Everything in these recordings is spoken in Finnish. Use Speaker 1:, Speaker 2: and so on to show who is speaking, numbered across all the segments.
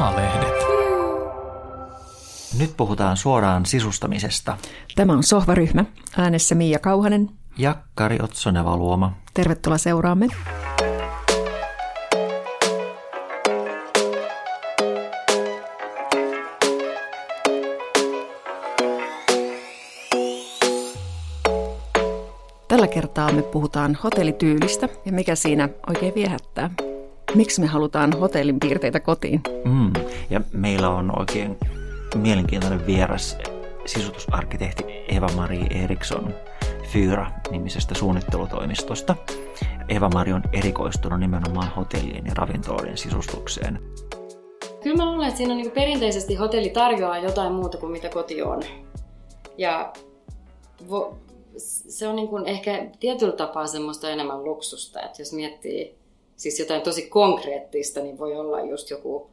Speaker 1: A-lehdet. Nyt puhutaan suoraan sisustamisesta.
Speaker 2: Tämä on Sohvaryhmä. Äänessä Miia Kauhanen.
Speaker 1: Ja Kari Otsoneva-Luoma.
Speaker 2: Tervetuloa seuraamme. Tällä kertaa me puhutaan hotellityylistä ja mikä siinä oikein viehättää. Miksi me halutaan hotellin piirteitä kotiin?
Speaker 1: Mm. Ja meillä on oikein mielenkiintoinen vieras sisutusarkkitehti Eva-Mari Eriksson Fyra-nimisestä suunnittelutoimistosta. Eva-Mari on erikoistunut nimenomaan hotellien ja ravintoloiden sisustukseen.
Speaker 3: Kyllä mä luulen, että siinä on niin perinteisesti hotelli tarjoaa jotain muuta kuin mitä koti on. Ja vo, se on niin kuin ehkä tietyllä tapaa semmoista enemmän luksusta, että jos miettii siis jotain tosi konkreettista, niin voi olla just joku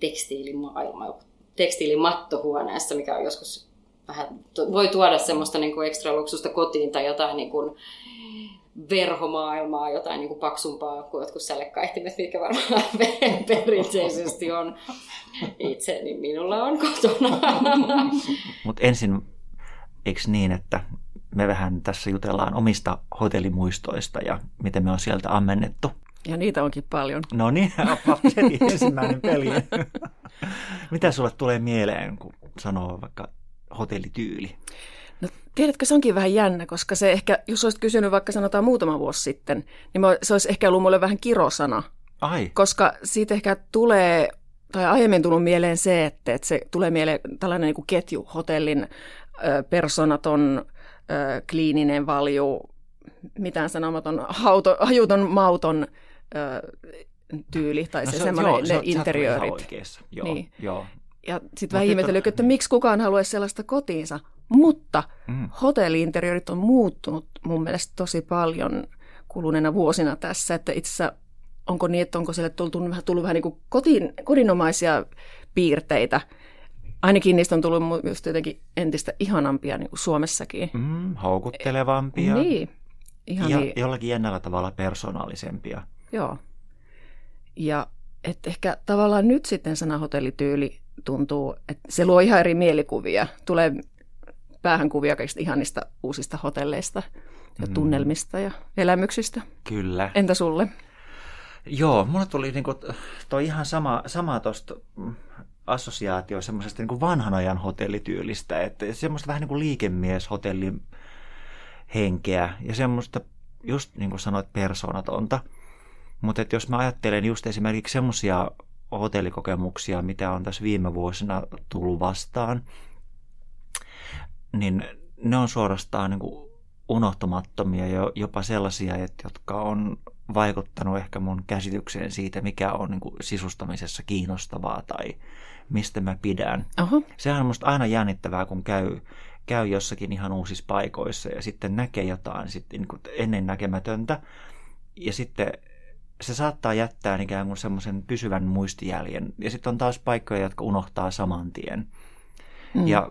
Speaker 3: tekstiilimaailma, joku tekstiilimatto huoneessa, mikä on joskus vähän, voi tuoda semmoista niin kuin ekstra luksusta kotiin tai jotain niin kuin verhomaailmaa, jotain niin kuin paksumpaa kuin jotkut sälekkaihtimet, mikä varmaan perinteisesti on itse, niin minulla on kotona.
Speaker 1: Mutta ensin, eikö niin, että me vähän tässä jutellaan omista hotellimuistoista ja miten me on sieltä ammennettu?
Speaker 2: Ja niitä onkin paljon.
Speaker 1: No niin, heti ensimmäinen peli. Mitä sulle tulee mieleen, kun sanoo vaikka hotellityyli?
Speaker 2: No, tiedätkö, se onkin vähän jännä, koska se ehkä, jos olisit kysynyt vaikka sanotaan muutama vuosi sitten, niin se olisi ehkä ollut mulle vähän kirosana.
Speaker 1: Ai.
Speaker 2: Koska siitä ehkä tulee, tai aiemmin tullut mieleen se, että, että se tulee mieleen tällainen niin kuin ketju, hotellin personaton, kliininen valju, mitään sanomaton, hauto, hajuton, mauton tyyli tai no se, se semmoinen, joo, ne interiöörit.
Speaker 1: Joo, niin. joo.
Speaker 2: Ja sitten vähän ihmetellyt, että miksi kukaan haluaisi sellaista kotiinsa. Mutta mm. hotelliinteriöörit on muuttunut mun mielestä tosi paljon kuluneena vuosina tässä, että itse onko niin, että onko sille tullut, vähän, tullut vähän niin kuin kotiin, kodinomaisia piirteitä. Ainakin niistä on tullut just jotenkin entistä ihanampia niin kuin Suomessakin.
Speaker 1: Mm, houkuttelevampia.
Speaker 2: Niin.
Speaker 1: Ihan ja niin. jollakin jännällä tavalla persoonallisempia.
Speaker 2: Joo. Ja että ehkä tavallaan nyt sitten sana hotellityyli tuntuu, että se luo ihan eri mielikuvia. Tulee päähän kuvia kaikista ihanista uusista hotelleista ja mm. tunnelmista ja elämyksistä.
Speaker 1: Kyllä.
Speaker 2: Entä sulle?
Speaker 1: Joo, mulle tuli niinku toi ihan sama, sama tuosta assosiaatio semmoisesta niinku vanhan ajan hotellityylistä, että semmoista vähän niin kuin liikemies-hotellin henkeä ja semmoista just niin kuin sanoit persoonatonta. Mutta jos mä ajattelen just esimerkiksi semmoisia hotellikokemuksia, mitä on tässä viime vuosina tullut vastaan, niin ne on suorastaan niin kuin unohtumattomia ja jopa sellaisia, että, jotka on vaikuttanut ehkä mun käsitykseen siitä, mikä on niin kuin sisustamisessa kiinnostavaa tai mistä mä pidän.
Speaker 2: Oho.
Speaker 1: Sehän on musta aina jännittävää, kun käy, käy jossakin ihan uusissa paikoissa ja sitten näkee jotain sitten niin kuin ennen näkemätöntä ja sitten se saattaa jättää ikään kuin semmoisen pysyvän muistijäljen. Ja sitten on taas paikkoja, jotka unohtaa saman tien. Mm. Ja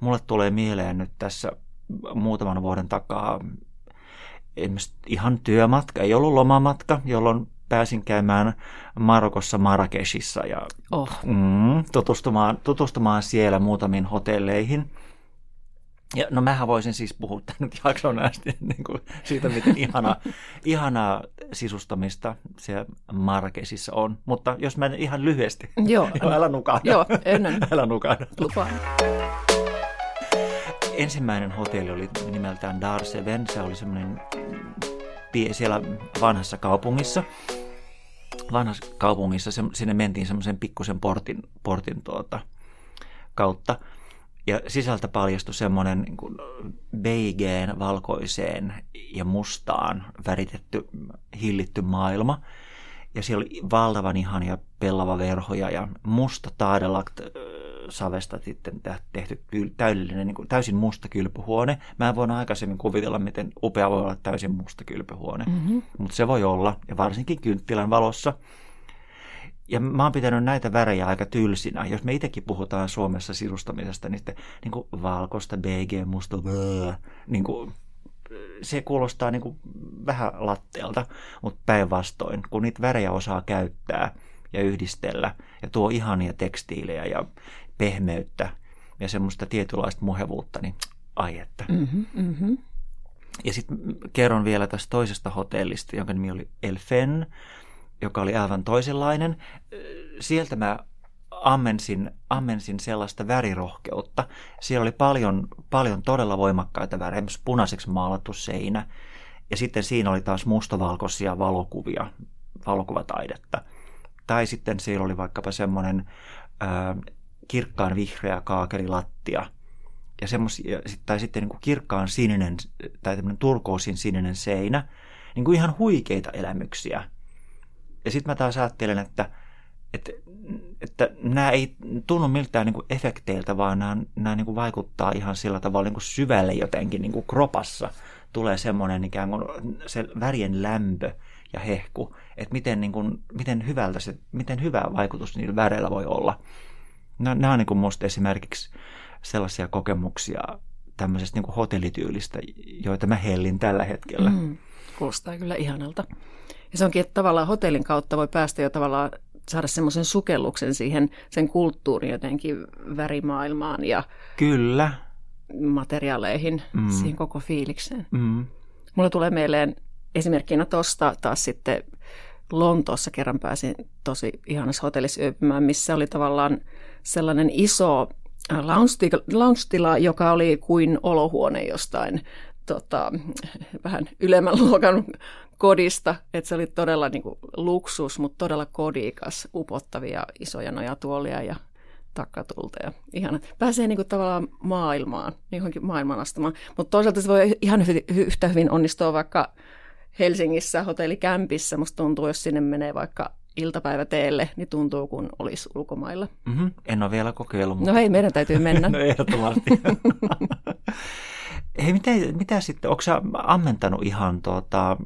Speaker 1: mulle tulee mieleen nyt tässä muutaman vuoden takaa ihan työmatka, ei ollut lomamatka, jolloin pääsin käymään Marokossa Marrakeshissa ja
Speaker 2: oh.
Speaker 1: mm, tutustumaan, tutustumaan siellä muutamiin hotelleihin – ja, no mähän voisin siis puhua tämän nyt jakson asti niin kuin siitä, miten ihana, ihanaa sisustamista se Marrakesissa on. Mutta jos mä ihan lyhyesti.
Speaker 2: Joo.
Speaker 1: joo älä nukahda.
Speaker 2: Joo, ennen.
Speaker 1: älä nukahda.
Speaker 2: Lupaan.
Speaker 1: Ensimmäinen hotelli oli nimeltään Dar Seven. Se oli semmoinen siellä vanhassa kaupungissa. Vanhassa kaupungissa sinne mentiin semmoisen pikkusen portin, portin tuota, kautta – ja sisältä paljastui semmoinen niin kuin beigeen, valkoiseen ja mustaan väritetty, hillitty maailma. Ja siellä oli valtavan ihania pellava verhoja ja musta taadelakt savesta sitten tehty täydellinen, niin kuin täysin musta kylpyhuone. Mä en voinut aikaisemmin kuvitella, miten upea voi olla täysin musta kylpyhuone. Mm-hmm. Mutta se voi olla, ja varsinkin kynttilän valossa – ja mä oon pitänyt näitä värejä aika tylsinä. Jos me itsekin puhutaan Suomessa sisustamisesta, niin, sitten, niin kuin valkoista, BG, musta, niin kuin, se kuulostaa niin kuin vähän latteelta, mutta päinvastoin, kun niitä värejä osaa käyttää ja yhdistellä ja tuo ihania tekstiilejä ja pehmeyttä ja semmoista tietynlaista muhevuutta, niin ai että. Mm-hmm, mm-hmm. Ja sitten kerron vielä tästä toisesta hotellista, jonka nimi oli Elfen, joka oli aivan toisenlainen. Sieltä mä ammensin, ammensin sellaista värirohkeutta. Siellä oli paljon, paljon todella voimakkaita värejä, punaiseksi maalattu seinä. Ja sitten siinä oli taas mustavalkoisia valokuvia, valokuvataidetta. Tai sitten siellä oli vaikkapa semmoinen ää, kirkkaan vihreä kaakelilattia. Ja semmos, tai sitten niin kuin kirkkaan sininen tai tämmöinen turkoosin sininen seinä. Niin kuin ihan huikeita elämyksiä. Ja sitten mä taas ajattelen, että, että, että nämä ei tunnu miltään niin kuin efekteiltä, vaan nämä, nämä niin kuin vaikuttaa ihan sillä tavalla niin kuin syvälle jotenkin niin kuin kropassa. Tulee semmoinen ikään kuin se värien lämpö ja hehku, että miten, niin kuin, miten, hyvältä se, miten hyvä vaikutus niillä väreillä voi olla. Nämä, nämä on niin kuin musta esimerkiksi sellaisia kokemuksia tämmöisestä niin kuin hotellityylistä, joita mä hellin tällä hetkellä. Mm,
Speaker 2: kuulostaa kyllä ihanalta. Ja se onkin, että tavallaan hotellin kautta voi päästä jo tavallaan saada semmoisen sukelluksen siihen sen kulttuurin jotenkin värimaailmaan ja
Speaker 1: Kyllä.
Speaker 2: materiaaleihin, mm. siihen koko fiilikseen. Mm. Mulla tulee mieleen esimerkkinä tuosta taas sitten Lontoossa kerran pääsin tosi ihanassa hotellissa yöpymään, missä oli tavallaan sellainen iso äh, lounge-tila, joka oli kuin olohuone jostain tota, vähän ylemmän luokan kodista, että se oli todella niin kuin, luksus, mutta todella kodikas, upottavia isoja nojatuolia ja takkatulta ja ihana. Pääsee niin kuin, tavallaan maailmaan, johonkin maailman astamaan, mutta toisaalta se voi ihan yhtä hyvin onnistua vaikka Helsingissä hotellikämpissä. Musta tuntuu, jos sinne menee vaikka iltapäiväteelle, niin tuntuu kun olisi ulkomailla.
Speaker 1: Mm-hmm. En ole vielä kokeillut.
Speaker 2: Mutta... No hei, meidän täytyy mennä.
Speaker 1: no ehdottomasti. Hei, mitä, mitä sitten, onko sä ammentanut ihan tuota,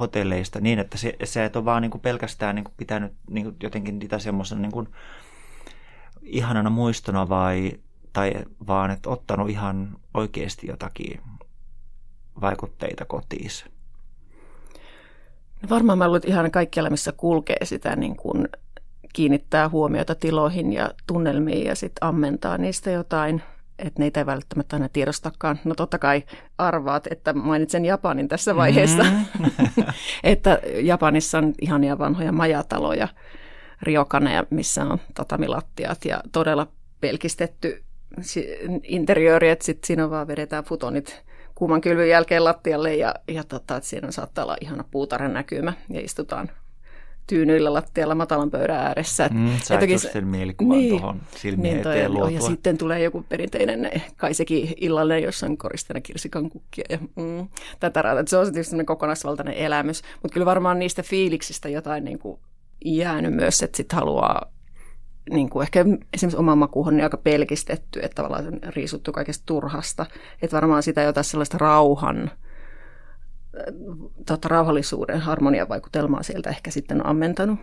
Speaker 1: hotelleista niin, että se, se et ole vaan niin kuin pelkästään niin kuin pitänyt niin kuin jotenkin niitä semmoisena niin kuin ihanana muistona vai, tai vaan että ottanut ihan oikeasti jotakin vaikutteita kotiisi?
Speaker 2: No varmaan mä luulen, ihan kaikkialla, missä kulkee sitä niin kuin kiinnittää huomiota tiloihin ja tunnelmiin ja sitten ammentaa niistä jotain – että neitä ei välttämättä aina tiedostakaan. No totta kai arvaat, että mainitsen Japanin tässä vaiheessa. Mm-hmm. että Japanissa on ihania vanhoja majataloja, riokaneja, missä on tatamilattiat ja todella pelkistetty interiööri, että sit siinä vaan vedetään futonit kuuman kylvyn jälkeen lattialle ja, ja tota, että siinä saattaa olla ihana puutarhan näkymä ja istutaan tyynyillä lattialla matalan pöydän ääressä.
Speaker 1: Mm, sä toki, sen mielikuvan niin, tuohon silmien niin eteen
Speaker 2: luotua. Ja sitten tulee joku perinteinen, kai sekin illalle, jossa on koristeena kirsikan kukkia ja mm, tätä raata. Se on tietysti kokonaisvaltainen elämys, mutta kyllä varmaan niistä fiiliksistä jotain niin kuin jäänyt myös, että sitten haluaa niin kuin ehkä esimerkiksi oma makuuhon niin aika pelkistetty, että tavallaan riisuttu kaikesta turhasta. Että varmaan sitä jotain sellaista rauhan tota, rauhallisuuden harmoniavaikutelmaa sieltä ehkä sitten on ammentanut.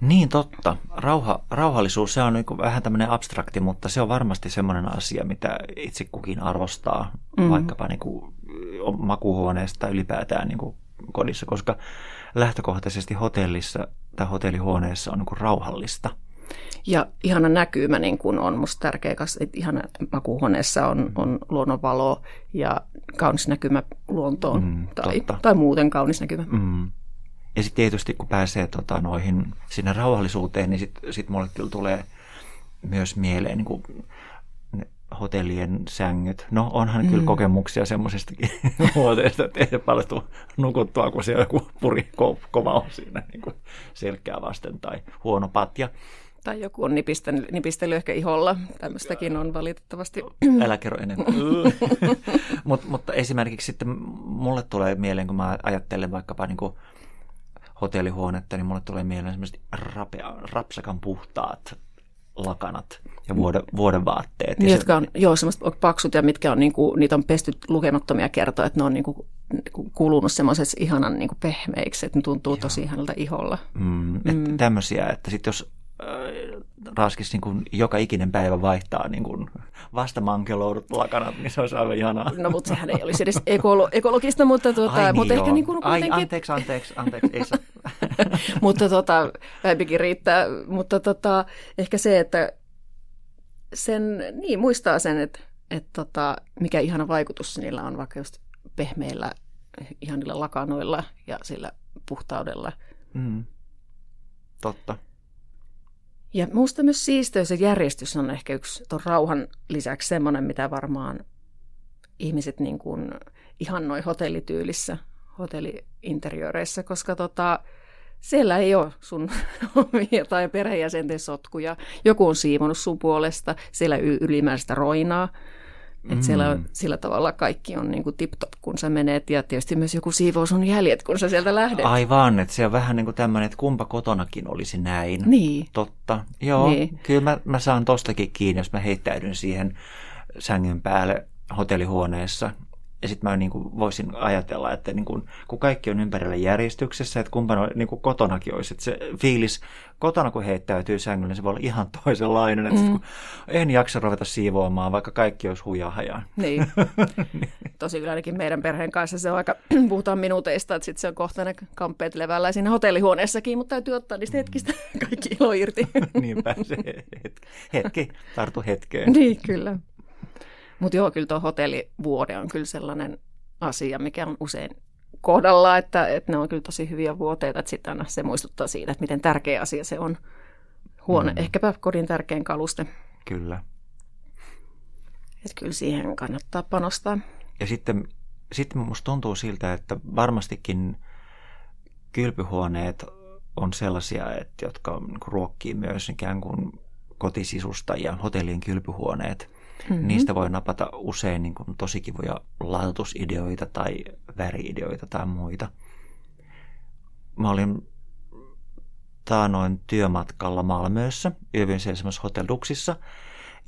Speaker 1: Niin totta. Rauha, rauhallisuus, se on niin vähän tämmöinen abstrakti, mutta se on varmasti semmoinen asia, mitä itse kukin arvostaa, mm. vaikkapa niin kuin makuuhuoneesta tai ylipäätään niin kuin kodissa, koska lähtökohtaisesti hotellissa tai hotellihuoneessa on niin kuin rauhallista –
Speaker 2: ja ihana näkymä niin kuin on musta tärkeä, että ihana makuuhuoneessa on, on luonnonvalo ja kaunis näkymä luontoon mm, tai, tai muuten kaunis näkymä. Mm.
Speaker 1: Ja sitten tietysti kun pääsee tota, noihin sinne rauhallisuuteen, niin sitten sit mulle kyllä tulee myös mieleen niin kuin hotellien sängyt. No onhan mm. kyllä kokemuksia semmoisestakin huoteesta, että ei paljon nukuttua, kun siellä joku puri ko- kova on siinä niin kuin selkeä vasten tai huono patja.
Speaker 2: Tai joku on nipistänyt, nipistellyt ehkä iholla. Tämmöistäkin on valitettavasti.
Speaker 1: Älä kerro enemmän. Mut, mutta esimerkiksi sitten mulle tulee mieleen, kun mä ajattelen vaikkapa niin kuin hotellihuonetta, niin mulle tulee mieleen semmoiset rapea, rapsakan puhtaat lakanat ja vuoden, vuoden vaatteet.
Speaker 2: Niin, jotka on, joo, semmoiset paksut ja mitkä on, niin kuin, niitä on pesty lukemattomia kertoja, että ne on niin kuin, kulunut semmoisessa ihanan niin kuin pehmeiksi, että ne tuntuu joo. tosi ihanalta iholla.
Speaker 1: Mm, mm. Tämmöisiä, että sitten jos raskis niin kuin joka ikinen päivä vaihtaa niin kuin vastamankeloudut lakanat, niin se olisi aivan ihanaa.
Speaker 2: No mutta sehän ei olisi edes ekolo- ekologista, mutta, tuota,
Speaker 1: Ai, niin
Speaker 2: mutta ehkä niin kuin
Speaker 1: kuitenkin... Ai anteeksi, anteeksi, anteeksi. Ei saa,
Speaker 2: mutta tota, vähempikin riittää. Mutta tota, ehkä se, että sen, niin muistaa sen, että, että tota, mikä ihana vaikutus niillä on vaikka just pehmeillä, ihanilla lakanoilla ja sillä puhtaudella. Mm.
Speaker 1: Totta.
Speaker 2: Ja minusta myös siisteys ja järjestys on ehkä yksi tuon rauhan lisäksi semmoinen, mitä varmaan ihmiset niin kuin ihannoi hotellityylissä, hotelliinteriöreissä, koska tota, siellä ei ole sun omia tai perheenjäsenten sotkuja. Joku on siivonut sun puolesta, siellä ylimääräistä roinaa. Et mm. siellä sillä tavalla kaikki on niin kuin tip-top, kun sä menet, ja tietysti myös joku siivoo sun jäljet, kun sä sieltä lähdet.
Speaker 1: Aivan, että se on vähän niin kuin tämmöinen, että kumpa kotonakin olisi näin.
Speaker 2: Niin.
Speaker 1: Totta. Joo, niin. kyllä mä, mä saan tostakin kiinni, jos mä heittäydyn siihen sängyn päälle hotellihuoneessa ja sitten mä niin kuin voisin ajatella, että niin kuin, kun kaikki on ympärillä järjestyksessä, että kumpan niin kuin kotonakin olisi. Että se fiilis kotona, kun heittäytyy sängylle, niin se voi olla ihan toisenlainen. Että mm. kun en jaksa ruveta siivoamaan, vaikka kaikki olisi hujahajaa.
Speaker 2: Niin. Tosi kyllä ainakin meidän perheen kanssa se on aika, puhutaan minuuteista, että sitten se on kohta ne kamppeet levällä siinä hotellihuoneessakin, mutta täytyy ottaa niistä hetkistä kaikki ilo irti.
Speaker 1: Niinpä se hetki, hetki tartu hetkeen.
Speaker 2: Niin, kyllä. Mutta joo, kyllä tuo hotellivuode on kyllä sellainen asia, mikä on usein kohdalla, että, että ne on kyllä tosi hyviä vuoteita, että sitten aina se muistuttaa siitä, että miten tärkeä asia se on. Huone, mm. ehkäpä kodin tärkein kaluste.
Speaker 1: Kyllä.
Speaker 2: Että kyllä siihen kannattaa panostaa.
Speaker 1: Ja sitten, sitten musta tuntuu siltä, että varmastikin kylpyhuoneet on sellaisia, että, jotka ruokkii myös ikään kuin kotisisusta ja hotellien kylpyhuoneet – Mm-hmm. Niistä voi napata usein niin kuin tosi kivoja laatusideoita tai väriideoita tai muita. Mä olin taanoin työmatkalla Malmössä, yövyin siellä semmoisessa hotelluksissa,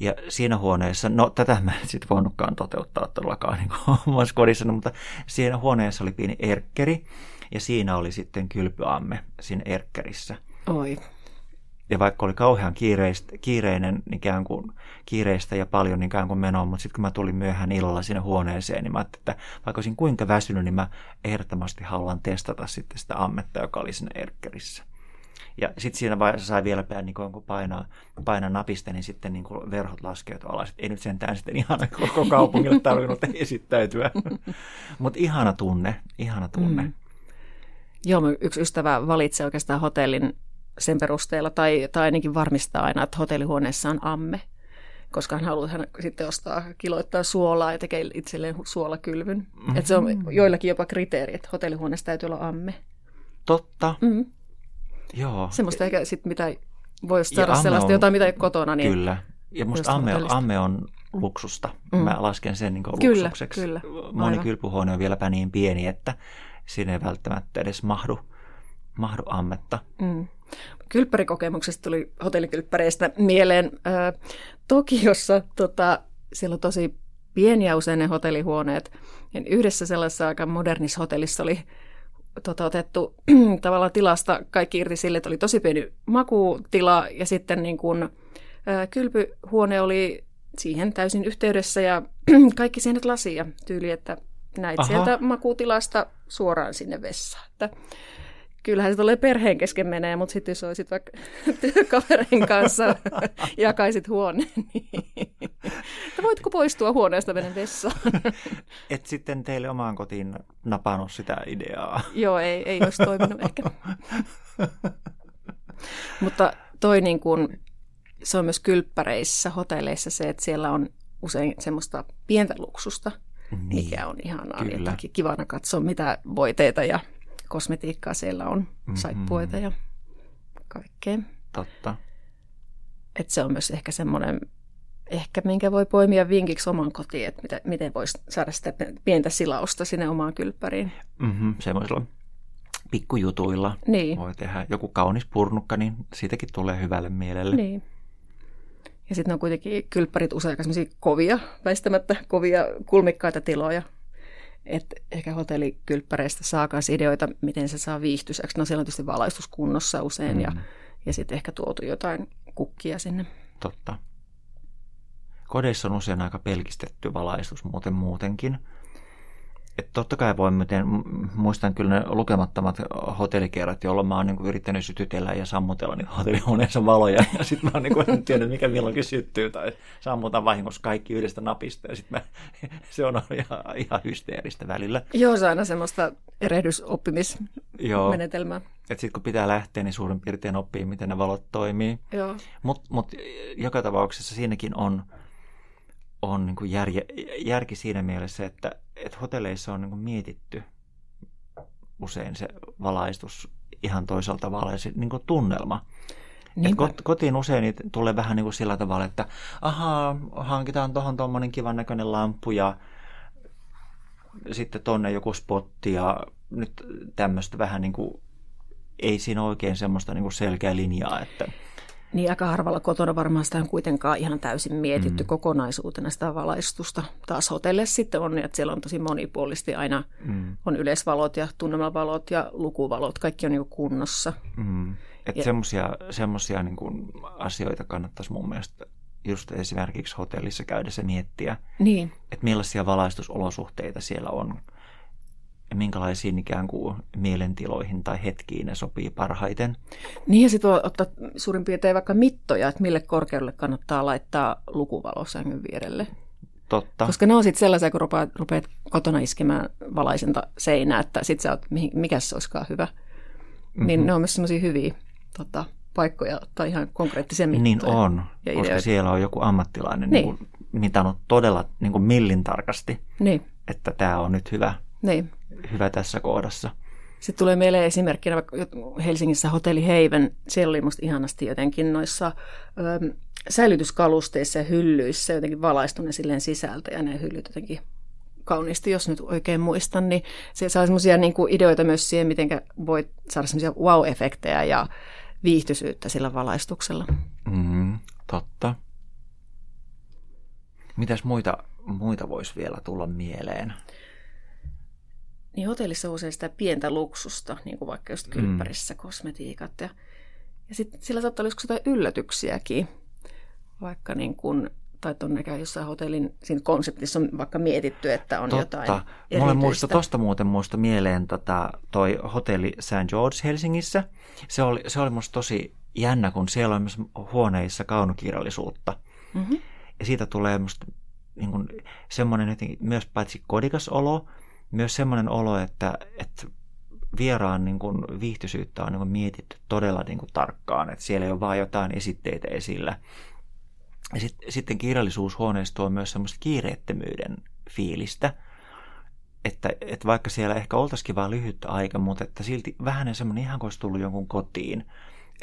Speaker 1: ja siinä huoneessa, no tätä mä en sitten voinutkaan toteuttaa todellakaan niin omassa kodissa, mutta siinä huoneessa oli pieni erkkeri, ja siinä oli sitten kylpyamme siinä erkkerissä.
Speaker 2: Oi
Speaker 1: ja vaikka oli kauhean kiireistä, kiireinen ikään kuin, kiireistä ja paljon ikään kuin menoa, mutta sitten kun mä tulin myöhään illalla sinne huoneeseen, niin mä ajattelin, että vaikka olisin kuinka väsynyt, niin mä ehdottomasti haluan testata sitten sitä ammetta, joka oli siinä erkkerissä. Ja sitten siinä vaiheessa sai vielä pää, niin kun painaa, painaa napista, niin sitten niin kuin verhot laskeutui alas. Ei nyt sentään sitten ihan koko kaupungille tarvinnut esittäytyä. Mutta ihana tunne, ihana tunne. Mm.
Speaker 2: Joo, yksi ystävä valitsi oikeastaan hotellin sen perusteella, tai, tai ainakin varmistaa aina, että hotellihuoneessa on amme, koska hän haluaa hän sitten ostaa kiloittaa suolaa ja tekee itselleen suolakylvyn. Mm-hmm. Että se on joillakin jopa kriteeri, että hotellihuoneessa täytyy olla amme.
Speaker 1: Totta. Mm-hmm. Joo.
Speaker 2: Semmoista ehkä sitten, mitä voisi saada sellaista on, jotain, mitä ei kotona. Niin
Speaker 1: kyllä. Ja musta amme, amme on luksusta. Mm. Mä lasken sen niin kyllä, luksukseksi. Kyllä, Moni kylpyhuone on vieläpä niin pieni, että sinne ei välttämättä edes mahdu, mahdu ammetta. Mm.
Speaker 2: Kylppärikokemuksesta tuli hotellikylppäreistä mieleen ää, Tokiossa. Tota, siellä on tosi pieniä usein ne hotellihuoneet. Ja yhdessä sellaisessa aika modernissa hotellissa oli tota, otettu tavallaan tilasta kaikki irti sille, että oli tosi pieni makutila ja sitten niin kun, ää, kylpyhuone oli siihen täysin yhteydessä ja kaikki seinät lasia tyyli, että näit Aha. sieltä makutilasta suoraan sinne vessaan. Että kyllähän se tulee perheen kesken menee, mutta sitten jos olisit vaikka työkaverin kanssa, jakaisit huoneen, niin voitko poistua huoneesta menen vessaan?
Speaker 1: Et sitten teille omaan kotiin napannut sitä ideaa.
Speaker 2: Joo, ei, ei olisi toiminut ehkä. mutta toi niin kuin, se on myös kylppäreissä, hotelleissa se, että siellä on usein semmoista pientä luksusta, niin, mikä on ihanaa. Kyllä. Kivana katsoa, mitä voiteita ja kosmetiikkaa siellä on, mm-hmm. saippuita ja kaikkea.
Speaker 1: Totta.
Speaker 2: Et se on myös ehkä semmoinen, ehkä minkä voi poimia vinkiksi oman kotiin, että miten, miten voisi saada sitä pientä silausta sinne omaan kylppäriin.
Speaker 1: Mm-hmm, semmoisilla pikkujutuilla niin. voi tehdä joku kaunis purnukka, niin siitäkin tulee hyvälle mielelle.
Speaker 2: Niin. Ja sitten on kuitenkin kylppärit usein kovia, väistämättä kovia kulmikkaita tiloja, että ehkä hotellikylppäreistä saa myös ideoita, miten se saa viihtyiseksi. No siellä on tietysti valaistus kunnossa usein mm. ja, ja sitten ehkä tuotu jotain kukkia sinne.
Speaker 1: Totta. Kodeissa on usein aika pelkistetty valaistus muuten muutenkin. Totta kai voi, miten, muistan kyllä ne lukemattomat hotellikerrat, jolloin mä oon niin kuin yrittänyt sytytellä ja sammutella niin hotellihuoneensa valoja. Ja sitten mä oon niin kuin, en tiedä, mikä milloinkin syttyy tai sammutan vahingossa kaikki yhdestä napista. Ja sitten se on ihan, ihan hysteeristä välillä.
Speaker 2: Joo, se on aina semmoista erehdysoppimismenetelmää.
Speaker 1: Että sitten kun pitää lähteä, niin suurin piirtein oppii, miten ne valot toimii. Mutta mut, joka tapauksessa siinäkin on on niin kuin järje, järki siinä mielessä, että, että hotelleissa on niin kuin mietitty usein se valaistus ihan toisella tavalla ja se niin kuin tunnelma. Et kotiin usein niin tulee vähän niin kuin sillä tavalla, että ahaa, hankitaan tuohon tuommoinen kivan näköinen lamppu ja sitten tonne joku spotti ja nyt tämmöistä vähän niin kuin, ei siinä oikein semmoista niin kuin selkeää linjaa, että
Speaker 2: niin aika harvalla kotona varmaan sitä on kuitenkaan ihan täysin mietitty mm. kokonaisuutena sitä valaistusta. Taas hotelle sitten on, että siellä on tosi monipuolisesti aina mm. on yleisvalot ja tunnelmavalot ja lukuvalot, kaikki on niin kunnossa.
Speaker 1: Mm. Että semmoisia niin asioita kannattaisi mun mielestä just esimerkiksi hotellissa käydessä miettiä,
Speaker 2: niin.
Speaker 1: että millaisia valaistusolosuhteita siellä on minkälaisiin ikään kuin mielentiloihin tai hetkiin ne sopii parhaiten.
Speaker 2: Niin ja sitten ottaa suurin piirtein vaikka mittoja, että mille korkeudelle kannattaa laittaa lukuvalo sängyn vierelle.
Speaker 1: Totta.
Speaker 2: Koska ne on sitten sellaisia, kun rupeat, rupeat kotona iskemään valaisinta seinää, että sitten sä oot, mikä se olisikaan hyvä. Mm-hmm. Niin ne on myös sellaisia hyviä tota, paikkoja tai ihan konkreettisia mittoja.
Speaker 1: Niin on, ja koska ideoita. siellä on joku ammattilainen niin. Niin kuin, mitannut todella niin kuin millin tarkasti,
Speaker 2: niin.
Speaker 1: että tämä on nyt hyvä
Speaker 2: niin.
Speaker 1: hyvä tässä kohdassa.
Speaker 2: Sitten tulee meille esimerkkinä vaikka Helsingissä Hotelli Heiven. Siellä oli musta ihanasti jotenkin noissa ö, säilytyskalusteissa ja hyllyissä jotenkin valaistuneet silleen sisältä ja ne hyllyt jotenkin kauniisti, jos nyt oikein muistan, niin se saa semmoisia niin ideoita myös siihen, miten voit saada semmoisia wow-efektejä ja viihtyisyyttä sillä valaistuksella.
Speaker 1: Mm, totta. Mitäs muita, muita voisi vielä tulla mieleen?
Speaker 2: Niin hotellissa usein sitä pientä luksusta, niin kuin vaikka just kylppärissä mm. kosmetiikat. Ja, ja sitten sillä saattaa olla jotain yllätyksiäkin, vaikka niin kuin, tai tuonne jossain hotellin siinä konseptissa on vaikka mietitty, että on Totta. jotain erityistä.
Speaker 1: Mulle muista, tosta muuten muista mieleen tota, toi hotelli St. George Helsingissä. Se oli, se oli musta tosi jännä, kun siellä on myös huoneissa kaunokirjallisuutta. Mm-hmm. Ja siitä tulee musta niin kuin, semmoinen myös paitsi kodikas olo, myös semmoinen olo, että, että vieraan niin kuin viihtyisyyttä on niin kuin mietitty todella niin kuin tarkkaan, että siellä ei ole vain jotain esitteitä esillä. Ja sit, sitten kirjallisuushuoneessa tuo myös semmoista kiireettömyyden fiilistä, että, että vaikka siellä ehkä oltaisikin vain lyhyt aika, mutta että silti vähän semmoinen ihan kuin olisi tullut jonkun kotiin,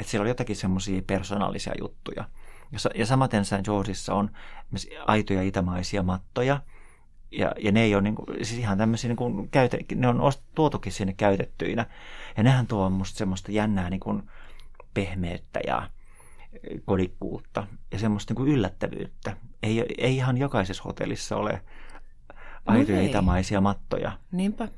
Speaker 1: että siellä on jotakin semmoisia persoonallisia juttuja. Ja, ja samaten St. Georgeissa on aitoja itämaisia mattoja – ja, ja ne ei ole niin kuin, siis ihan tämmöisiä, niin kuin käyte, ne on tuotukin sinne käytettyinä. Ja nehän tuo musta semmoista jännää niin kuin pehmeyttä ja kodikkuutta ja semmoista niin kuin yllättävyyttä. Ei, ei ihan jokaisessa hotellissa ole aitoja no itämaisia mattoja.
Speaker 2: Niinpä.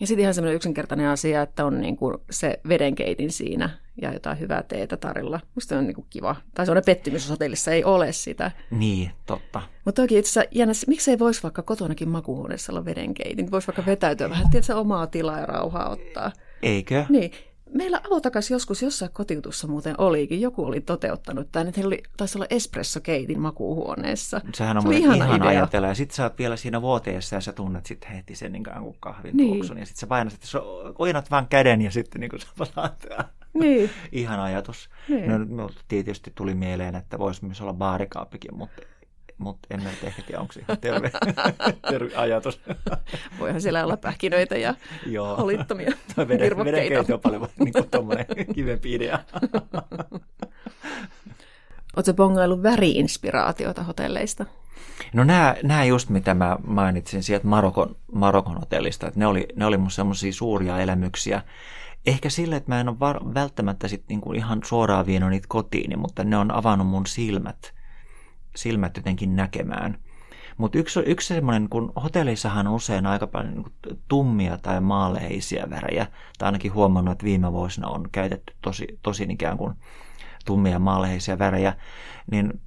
Speaker 2: Ja sitten ihan semmoinen yksinkertainen asia, että on niin kuin se vedenkeitin siinä ja jotain hyvää teetä tarjolla. Musta on niin kuin kiva. Tai se on pettymys, jos hotellissa ei ole sitä.
Speaker 1: Niin, totta.
Speaker 2: Mutta toki itse asiassa jännä, miksei voisi vaikka kotonakin makuuhuoneessa olla vedenkeitin. Voisi vaikka vetäytyä vähän, tiedätkö, omaa tilaa ja rauhaa ottaa.
Speaker 1: Eikö?
Speaker 2: Niin. Meillä avotakas joskus jossain kotiutussa muuten olikin. Joku oli toteuttanut tämän, että heillä oli, taisi olla espressokeitin makuuhuoneessa.
Speaker 1: Sehän on se ihan ihana ajatella. Ja sitten sä oot vielä siinä vuoteessa ja sä tunnet sitten heti sen niin kuin kahvin niin. tuoksun. Ja sitten sä painat, että sä oinat vaan käden ja sitten niin kuin sä palaat.
Speaker 2: Niin.
Speaker 1: Ihan ajatus. Niin. No, tietysti tuli mieleen, että voisi myös olla baarikaappikin, mutta mutta en nyt ehkä tiedä, onko se ihan terve, terve ajatus.
Speaker 2: Voihan siellä olla pähkinöitä ja Joo. holittomia veden,
Speaker 1: Vedenkeito on paljon niin kuin tuommoinen kivempi idea.
Speaker 2: Oletko bongaillut väriinspiraatiota hotelleista?
Speaker 1: No nämä, nämä just mitä mä mainitsin sieltä Marokon, Marokon hotellista, että ne oli, ne oli mun semmoisia suuria elämyksiä. Ehkä sille, että mä en ole var, välttämättä sit niinku ihan suoraan vienyt niitä kotiin, mutta ne on avannut mun silmät – silmät jotenkin näkemään. Mutta yksi, yksi semmoinen, kun hotellissahan on usein aika paljon niin tummia tai maaleisia värejä, tai ainakin huomannut, että viime vuosina on käytetty tosi, tosi ikään kuin tummia maaleisia värejä, niin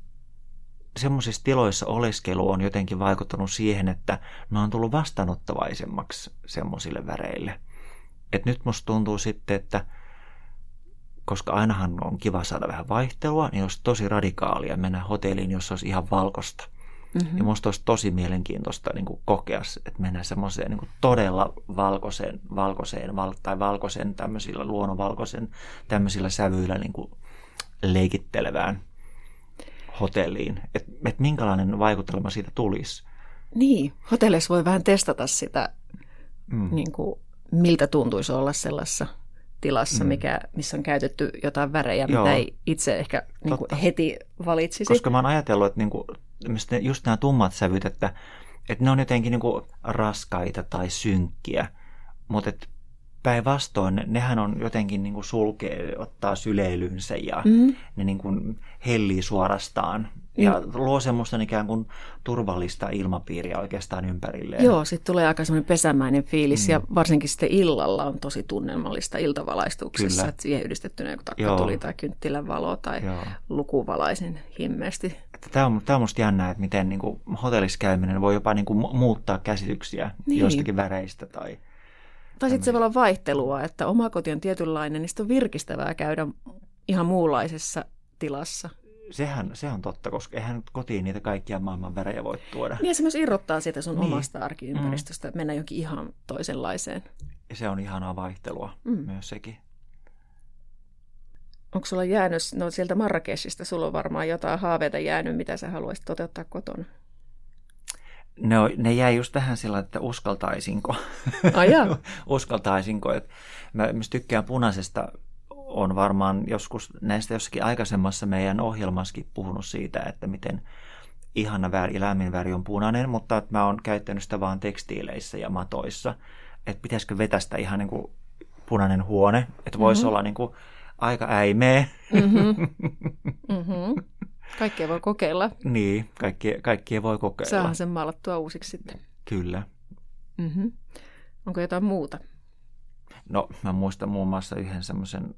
Speaker 1: semmoisissa tiloissa oleskelu on jotenkin vaikuttanut siihen, että ne on tullut vastaanottavaisemmaksi semmoisille väreille. Et nyt musta tuntuu sitten, että koska ainahan on kiva saada vähän vaihtelua, niin olisi tosi radikaalia mennä hotelliin, jossa olisi ihan valkosta. Mm-hmm. Ja musta olisi tosi mielenkiintoista niin kuin kokea, että mennään semmoiseen niin todella valkoiseen, valkoiseen val, tai valkoisen tämmöisillä luonnonvalkoisen tämmöisillä sävyillä niin kuin leikittelevään hotelliin. Että et minkälainen vaikutelma siitä tulisi.
Speaker 2: Niin, hotelleissa voi vähän testata sitä, mm. niin kuin, miltä tuntuisi olla sellaisessa tilassa, mm. mikä, missä on käytetty jotain värejä, Joo. mitä ei itse ehkä niin kuin, heti valitsisi.
Speaker 1: Koska mä oon ajatellut, että niin kuin, just nämä tummat sävyt, että, että ne on jotenkin niin kuin raskaita tai synkkiä, mutta että päinvastoin, nehän on jotenkin niin kuin sulkee, ottaa syleilynsä ja mm. ne niin kuin hellii suorastaan ja mm. luo semmoista ikään kuin turvallista ilmapiiriä oikeastaan ympärilleen.
Speaker 2: Joo, sitten tulee aika semmoinen pesämäinen fiilis mm. ja varsinkin sitten illalla on tosi tunnelmallista iltavalaistuksessa, Kyllä. että siihen yhdistettynä joku takkatuli tai kynttilän valo tai Joo. lukuvalaisin himmeästi.
Speaker 1: Tämä on, tämä on musta jännää, että miten niin kuin hotellissa käyminen voi jopa niin kuin muuttaa käsityksiä niin. jostakin väreistä tai
Speaker 2: tai sitten se voi olla vaihtelua, että oma koti on tietynlainen, niin on virkistävää käydä ihan muunlaisessa tilassa.
Speaker 1: Sehän, se on totta, koska eihän kotiin niitä kaikkia maailman värejä voi tuoda.
Speaker 2: Niin se myös irrottaa siitä sun niin. omasta arkiympäristöstä, mm. mennä jonkin ihan toisenlaiseen.
Speaker 1: Ja se on ihanaa vaihtelua mm. myös sekin.
Speaker 2: Onko sulla jäänyt, no sieltä Marrakeshista, sulla on varmaan jotain haaveita jäänyt, mitä sä haluaisit toteuttaa kotona?
Speaker 1: Ne, ne jäi just tähän sillä, että uskaltaisinko.
Speaker 2: Ai
Speaker 1: uskaltaisinko. Et mä myös tykkään punaisesta, on varmaan joskus näistä jossakin aikaisemmassa meidän ohjelmassakin puhunut siitä, että miten ihana väri lämmin väri on punainen, mutta että mä oon käyttänyt sitä vaan tekstiileissä ja matoissa. Että pitäisikö vetästä ihan niin kuin punainen huone, että voisi mm-hmm. olla niin kuin aika äimeä. Mm-hmm.
Speaker 2: Mm-hmm. Kaikkea voi kokeilla.
Speaker 1: Niin, kaikkia, kaikkia voi kokeilla.
Speaker 2: Saahan sen maalattua uusiksi sitten.
Speaker 1: Kyllä.
Speaker 2: Mm-hmm. Onko jotain muuta?
Speaker 1: No, mä muistan muun muassa yhden semmoisen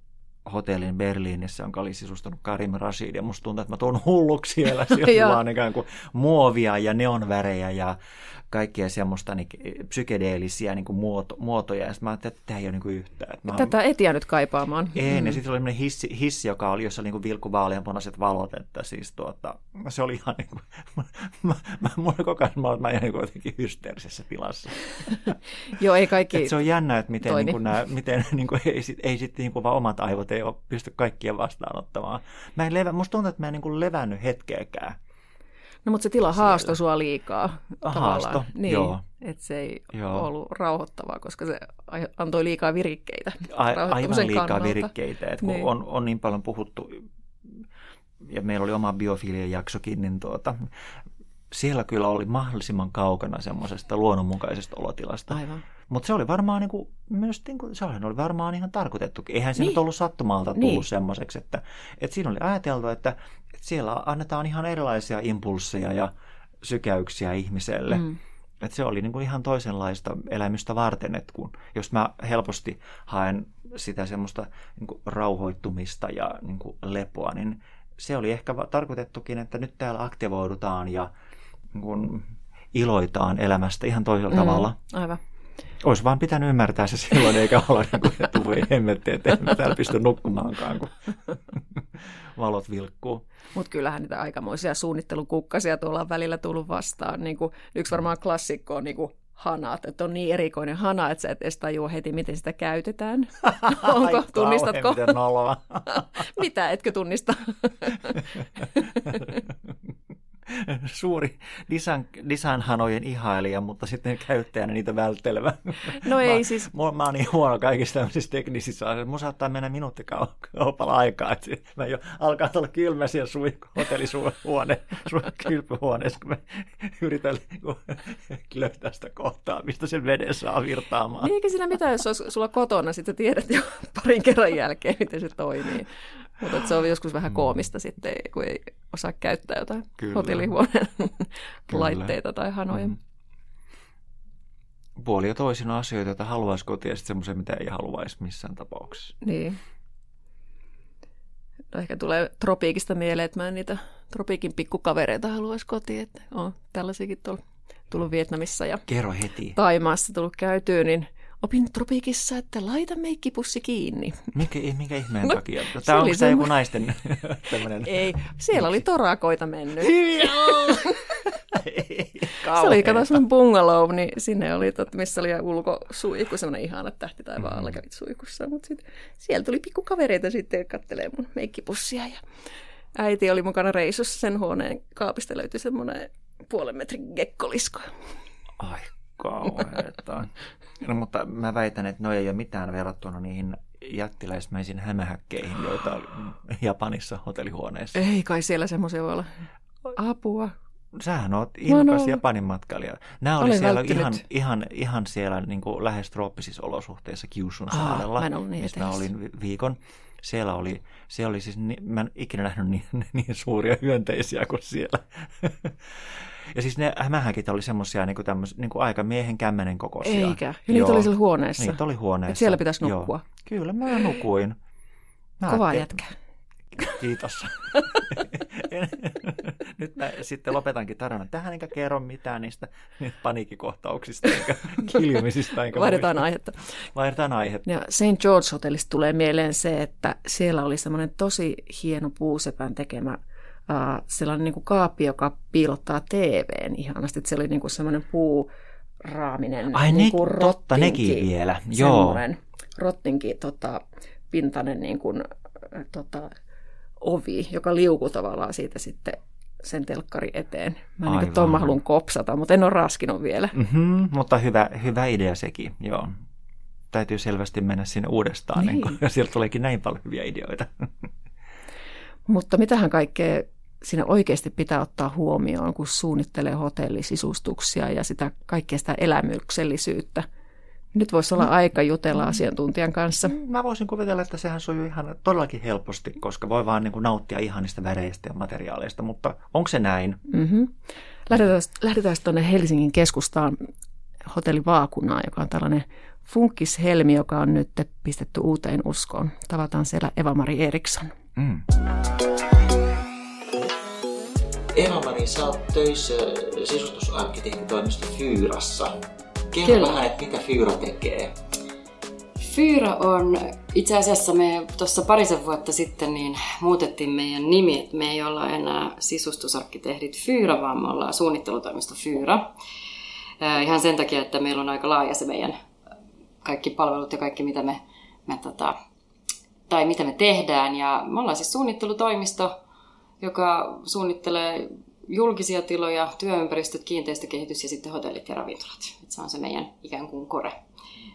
Speaker 1: hotellin Berliinissä, jonka oli sisustanut Karim Rashid, ja musta tuntuu, että mä tuun hulluksi siellä. Siellä on ikään kuin muovia ja neonvärejä ja kaikkia semmoista niin, psykedeellisiä niin muoto, muotoja. Ja sitten mä ajattelin, että tämä ei ole niin kuin yhtään. Että mä,
Speaker 2: Tätä et jäänyt kaipaamaan.
Speaker 1: En, mm. ja sitten oli hissi, hissi, joka oli, jossa oli niin vilkkuvaaleanpunaiset valot, että siis tuota, se oli ihan niin kuin, mä, mä, mä, mulla koko ajan, mä, mä jäin niin jotenkin hysteerisessä tilassa.
Speaker 2: Joo, ei kaikki
Speaker 1: Et se on jännä, että miten, niin kuin nämä, miten niin kuin, ei sitten ei sit, niin kuin vaan omat aivot ei ole pysty kaikkia vastaanottamaan. Mä en levä, musta tuntuu, että mä en niin kuin levännyt hetkeäkään
Speaker 2: No mutta se tila haastoi sua liikaa.
Speaker 1: Haasto,
Speaker 2: niin,
Speaker 1: joo.
Speaker 2: Että se ei joo. ollut rauhoittavaa, koska se antoi liikaa virikkeitä.
Speaker 1: A- aivan liikaa kannalta. virikkeitä. Että kun niin. on, on niin paljon puhuttu, ja meillä oli oma biofilien jaksokin, niin tuota, siellä kyllä oli mahdollisimman kaukana semmoisesta luonnonmukaisesta olotilasta.
Speaker 2: Aivan.
Speaker 1: Mutta se oli varmaan niin kuin, myös, niin kuin, se oli varmaan ihan tarkoitettu. Eihän se niin. nyt ollut sattumalta tullut niin. semmoiseksi, että, että siinä oli ajateltu, että, että siellä annetaan ihan erilaisia impulsseja ja sykäyksiä ihmiselle. Mm. Että se oli niin kuin ihan toisenlaista elämystä varten, että kun, jos mä helposti haen sitä semmoista niin kuin rauhoittumista ja niin kuin lepoa, niin se oli ehkä tarkoitettukin, että nyt täällä aktivoidutaan ja niin kuin iloitaan elämästä ihan toisella mm, tavalla.
Speaker 2: Aivan.
Speaker 1: Olisi vaan pitänyt ymmärtää se silloin, eikä olla niin kuin, että voi hemmetti, että en täällä pysty nukkumaankaan, kun valot vilkkuu.
Speaker 2: Mutta kyllähän niitä aikamoisia suunnittelukukkasia tuolla on välillä tullut vastaan. Niin kuin, yksi varmaan klassikko on niin kuin hanat, että on niin erikoinen hana, että sä et edes tajua heti, miten sitä käytetään. Onko, Ai tunnistatko? Mitä, etkö tunnista?
Speaker 1: suuri design, designhanojen ihailija, mutta sitten käyttäjänä niitä välttelevä.
Speaker 2: No ei
Speaker 1: mä,
Speaker 2: siis.
Speaker 1: Mä, mä oon niin huono kaikissa tämmöisissä teknisissä asioissa. Mun saattaa mennä minuuttikaupalla aikaa, että mä jo alkaa olla kylmä siellä hotellisuone, kylpyhuoneessa, kun mä yritän löytää sitä kohtaa, mistä sen veden saa virtaamaan.
Speaker 2: Niin, eikä siinä mitään, jos olisi sulla kotona, sitten tiedät jo parin kerran jälkeen, miten se toimii. Mutta se on joskus vähän mm. koomista sitten, kun ei osaa käyttää jotain Kyllä. hotellihuoneen laitteita tai hanoja. Mm.
Speaker 1: Puoli ja toisin asioita, joita haluaisi kotia, ja sitten semmoisia, mitä ei haluaisi missään tapauksessa.
Speaker 2: Niin. No ehkä tulee tropiikista mieleen, että mä en niitä tropiikin pikkukavereita haluaisi kotiin, että on tällaisiakin tuolla tullut Vietnamissa ja
Speaker 1: Kerro heti.
Speaker 2: Taimaassa tullut käytyä, niin opin tropiikissa, että laita meikkipussi kiinni.
Speaker 1: Mikä, minkä ihmeen no, takia? Tämä onko tämä joku naisten tämmöinen?
Speaker 2: Ei, siellä oli torakoita mennyt. se oli, kato semmoinen bungalow, niin sinne oli, tot, missä oli ulkosuihku, semmoinen ihana tähti tai vaan mm-hmm. kävit suihkussa. Mutta siellä tuli pikkukavereita sitten kattelee mun meikkipussia ja äiti oli mukana reissussa. Sen huoneen kaapista löytyi semmoinen puolen metrin gekkolisko.
Speaker 1: Ai kauheeta. No, mutta mä väitän, että ne ei ole mitään verrattuna niihin jättiläismäisiin hämähäkkeihin, joita on Japanissa hotellihuoneessa.
Speaker 2: Ei kai siellä semmoisia voi olla. Apua.
Speaker 1: Sähän oot innokas Japanin matkailija. Nämä oli siellä ihan, ihan, ihan siellä niin kuin lähes trooppisissa olosuhteissa Kyushun saarella, ah, missä mä olin viikon. Siellä oli, siellä oli siis, mä en ikinä nähnyt niin, niin suuria hyönteisiä kuin siellä. Ja siis ne hämähäkit oli semmoisia niin niin aika miehen kämmenen kokoisia.
Speaker 2: Eikä. Ja niitä oli siellä huoneessa.
Speaker 1: Niitä oli huoneessa.
Speaker 2: Et siellä pitäisi nukkua.
Speaker 1: Joo. Kyllä, mä nukuin.
Speaker 2: Mä Kova jätkä.
Speaker 1: Kiitos. Nyt mä sitten lopetankin tarinan. Tähän enkä kerro mitään niistä paniikkikohtauksista eikä kiljumisista. Enkä
Speaker 2: Vaihdetaan aihetta.
Speaker 1: Vaihdetaan aihetta.
Speaker 2: Ja St. George-hotellista tulee mieleen se, että siellä oli semmoinen tosi hieno puusepän tekemä uh, sellainen niin kuin kaappi, joka piilottaa TVn ihanasti. Että se oli niin kuin semmoinen puuraaminen
Speaker 1: Ai niin kuin ne, totta, nekin vielä. Joo.
Speaker 2: Rottinki tota, pintainen niin kuin, tota, ovi, joka liukuu tavallaan siitä sitten sen telkkari eteen. Mä niin tuon haluan kopsata, mutta en ole raskinut vielä.
Speaker 1: Mm-hmm, mutta hyvä, hyvä idea sekin, joo. Täytyy selvästi mennä sinne uudestaan, niin. Niin kun, sieltä tuleekin näin paljon hyviä ideoita.
Speaker 2: Mutta mitähän kaikkea siinä oikeasti pitää ottaa huomioon, kun suunnittelee hotellisisustuksia ja sitä kaikkea sitä elämyksellisyyttä. Nyt voisi olla aika jutella asiantuntijan kanssa.
Speaker 1: Mä voisin kuvitella, että sehän sujuu ihan todellakin helposti, koska voi vaan niin kuin nauttia ihanista väreistä ja materiaaleista, mutta onko se näin?
Speaker 2: Mm-hmm. Lähdetään, lähdetään tuonne Helsingin keskustaan hotelli Vaakunaan, joka on tällainen funkishelmi, joka on nyt pistetty uuteen uskoon. Tavataan siellä Eva-Mari Eriksson. Mm.
Speaker 1: Eva-Mari, sä oot töissä sisustusarkkitehtitoimisto Fyyrassa. Kerro Kyllä. vähän, että mitä Fyyra tekee.
Speaker 3: Fyyra on, itse asiassa me tuossa parisen vuotta sitten niin muutettiin meidän nimi, että me ei olla enää sisustusarkkitehdit Fyyra, vaan me ollaan suunnittelutoimisto Fyyra. Ihan sen takia, että meillä on aika laaja se meidän kaikki palvelut ja kaikki mitä me, me tota, tai mitä me tehdään. Ja me ollaan siis suunnittelutoimisto, joka suunnittelee julkisia tiloja, työympäristöt, kiinteistökehitys ja sitten hotellit ja ravintolat. Et se on se meidän ikään kuin kore.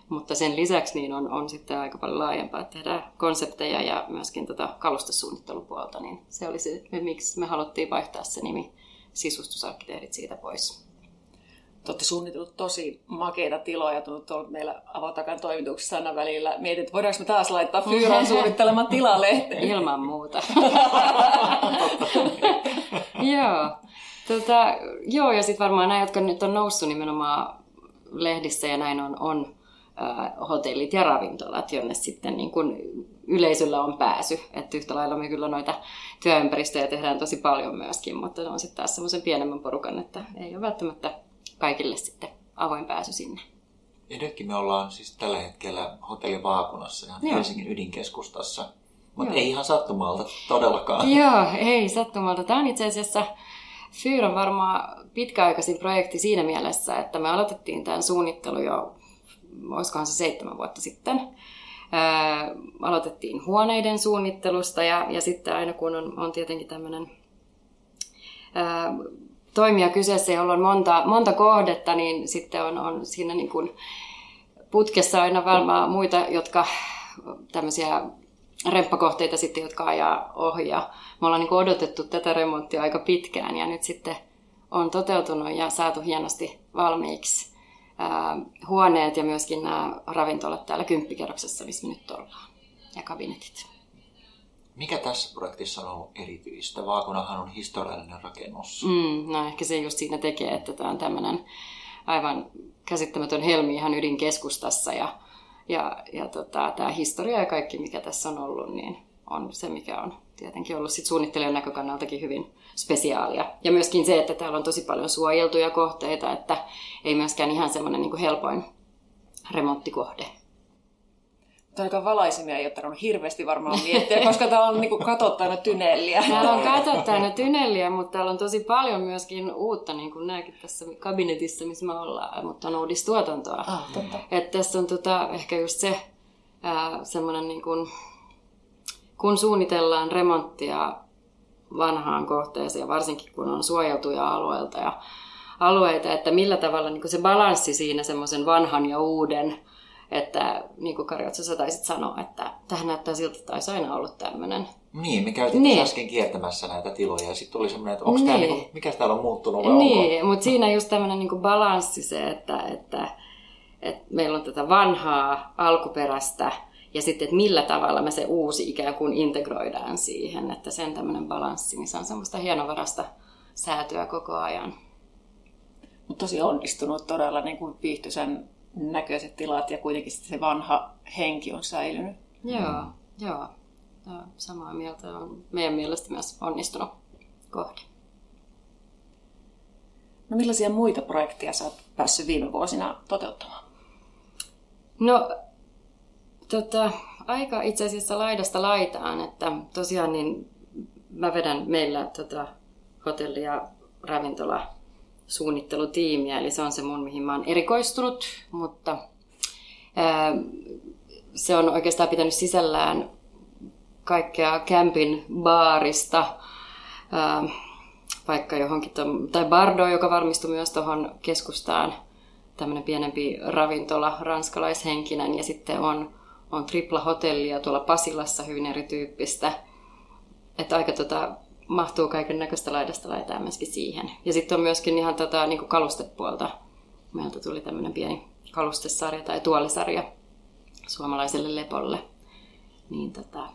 Speaker 3: Mutta sen lisäksi niin on, on sitten aika paljon laajempaa, että tehdään konsepteja ja myöskin tota kalustesuunnittelupuolta. Niin se oli se, miksi me haluttiin vaihtaa se nimi sisustusarkkitehdit siitä pois.
Speaker 2: Te olette suunnitellut tosi makeita tiloja, tuolla meillä avotakan toimituksessa aina välillä. Mietit, että voidaanko me taas laittaa Fyyran suunnittelema tilalehteen?
Speaker 3: Ilman muuta. joo. Tota, joo, ja sitten varmaan nämä, jotka nyt on noussut nimenomaan lehdissä ja näin on, on äh, hotellit ja ravintolat, jonne sitten niin kun yleisöllä on pääsy. Että yhtä lailla me kyllä noita työympäristöjä tehdään tosi paljon myöskin, mutta ne on sitten taas semmoisen pienemmän porukan, että ei ole välttämättä kaikille sitten avoin pääsy sinne.
Speaker 1: Ja nytkin me ollaan siis tällä hetkellä hotelli Vaakunassa, ihan Joo. Helsingin ydinkeskustassa. Mutta ei ihan sattumalta todellakaan.
Speaker 3: Joo, ei sattumalta. Tämä on itse asiassa Fyyrän varmaan pitkäaikaisin projekti siinä mielessä, että me aloitettiin tämän suunnittelu jo, olisikohan se seitsemän vuotta sitten. Ää, aloitettiin huoneiden suunnittelusta ja, ja sitten aina kun on, on tietenkin tämmöinen toimija kyseessä, jolla on monta, monta kohdetta, niin sitten on, on siinä niin kuin putkessa aina varmaan muita, jotka tämmöisiä remppakohteita sitten, jotka ajaa ohi. Ja me ollaan niin odotettu tätä remonttia aika pitkään ja nyt sitten on toteutunut ja saatu hienosti valmiiksi ää, huoneet ja myöskin nämä ravintolat täällä kymppikerroksessa, missä me nyt ollaan, ja kabinetit.
Speaker 1: Mikä tässä projektissa on ollut erityistä? Vaakunahan on historiallinen rakennus.
Speaker 3: Mm, no ehkä se just siinä tekee, että tämä on tämmöinen aivan käsittämätön helmi ihan ydinkeskustassa ja ja, ja tota, tämä historia ja kaikki, mikä tässä on ollut, niin on se, mikä on tietenkin ollut sit suunnittelijan näkökannaltakin hyvin spesiaalia. Ja myöskin se, että täällä on tosi paljon suojeltuja kohteita, että ei myöskään ihan semmoinen niin helpoin remonttikohde.
Speaker 2: Tämä aika valaisimia ei ole tarvinnut hirveästi varmaan miettiä, koska täällä on niin katot täynnä tynelliä.
Speaker 3: Täällä on katot täynnä tynelliä, mutta täällä on tosi paljon myöskin uutta, niin kuin nämäkin tässä kabinetissa, missä me ollaan, mutta on uudistuotantoa.
Speaker 2: Ah, totta.
Speaker 3: Että tässä on tota, ehkä just se semmoinen, niin kuin, kun suunnitellaan remonttia vanhaan kohteeseen, varsinkin kun on suojeltuja alueilta ja alueita, että millä tavalla niin se balanssi siinä semmoisen vanhan ja uuden että niin kuin Kari, sä taisit sanoa, että tähän näyttää siltä, että olisi aina ollut tämmöinen.
Speaker 1: Niin, me käytiin niin. äsken kiertämässä näitä tiloja ja sitten tuli semmoinen, että onko niin. tämä, niin kuin, mikä täällä on muuttunut vai
Speaker 3: Niin, onko? mutta siinä just tämmöinen niin balanssi se, että, että, että meillä on tätä vanhaa, alkuperäistä ja sitten, että millä tavalla me se uusi ikään kuin integroidaan siihen, että sen tämmöinen balanssi, niin se on semmoista hienovarasta säätöä koko ajan.
Speaker 2: Mutta tosi onnistunut todella niin kuin viihtyisen näköiset tilat ja kuitenkin se vanha henki on säilynyt.
Speaker 3: Joo, mm. joo. Samaa mieltä on meidän mielestä myös onnistunut kohde.
Speaker 2: No millaisia muita projekteja sä oot päässyt viime vuosina toteuttamaan?
Speaker 3: No, tota, aika itse asiassa laidasta laitaan, että tosiaan niin mä vedän meillä tota, hotelli- ja ravintola suunnittelutiimiä, eli se on se mun, mihin mä oon erikoistunut, mutta ää, se on oikeastaan pitänyt sisällään kaikkea kämpin baarista, ää, vaikka johonkin, to, tai Bardo, joka varmistui myös tuohon keskustaan, tämmöinen pienempi ravintola, ranskalaishenkinen, ja sitten on, on tripla hotellia tuolla Pasilassa, hyvin erityyppistä. Että aika tota, mahtuu kaiken näköistä laidasta laitaa myöskin siihen. Ja sitten on myöskin ihan tätä niin kalustepuolta. Meiltä tuli tämmöinen pieni kalustesarja tai tuolisarja suomalaiselle lepolle. Niin tota,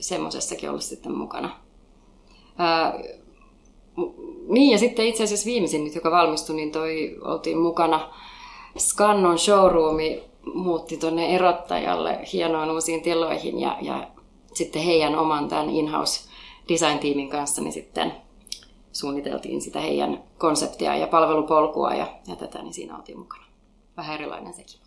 Speaker 3: semmoisessakin ollut sitten mukana. Ää, niin ja sitten itse asiassa viimeisin nyt, joka valmistui, niin toi oltiin mukana. Scannon showroomi muutti tuonne erottajalle hienoon uusiin tiloihin ja, ja sitten heidän oman tämän in-house design-tiimin kanssa niin sitten suunniteltiin sitä heidän konseptia ja palvelupolkua ja, ja tätä, niin siinä oltiin mukana. Vähän erilainen sekin.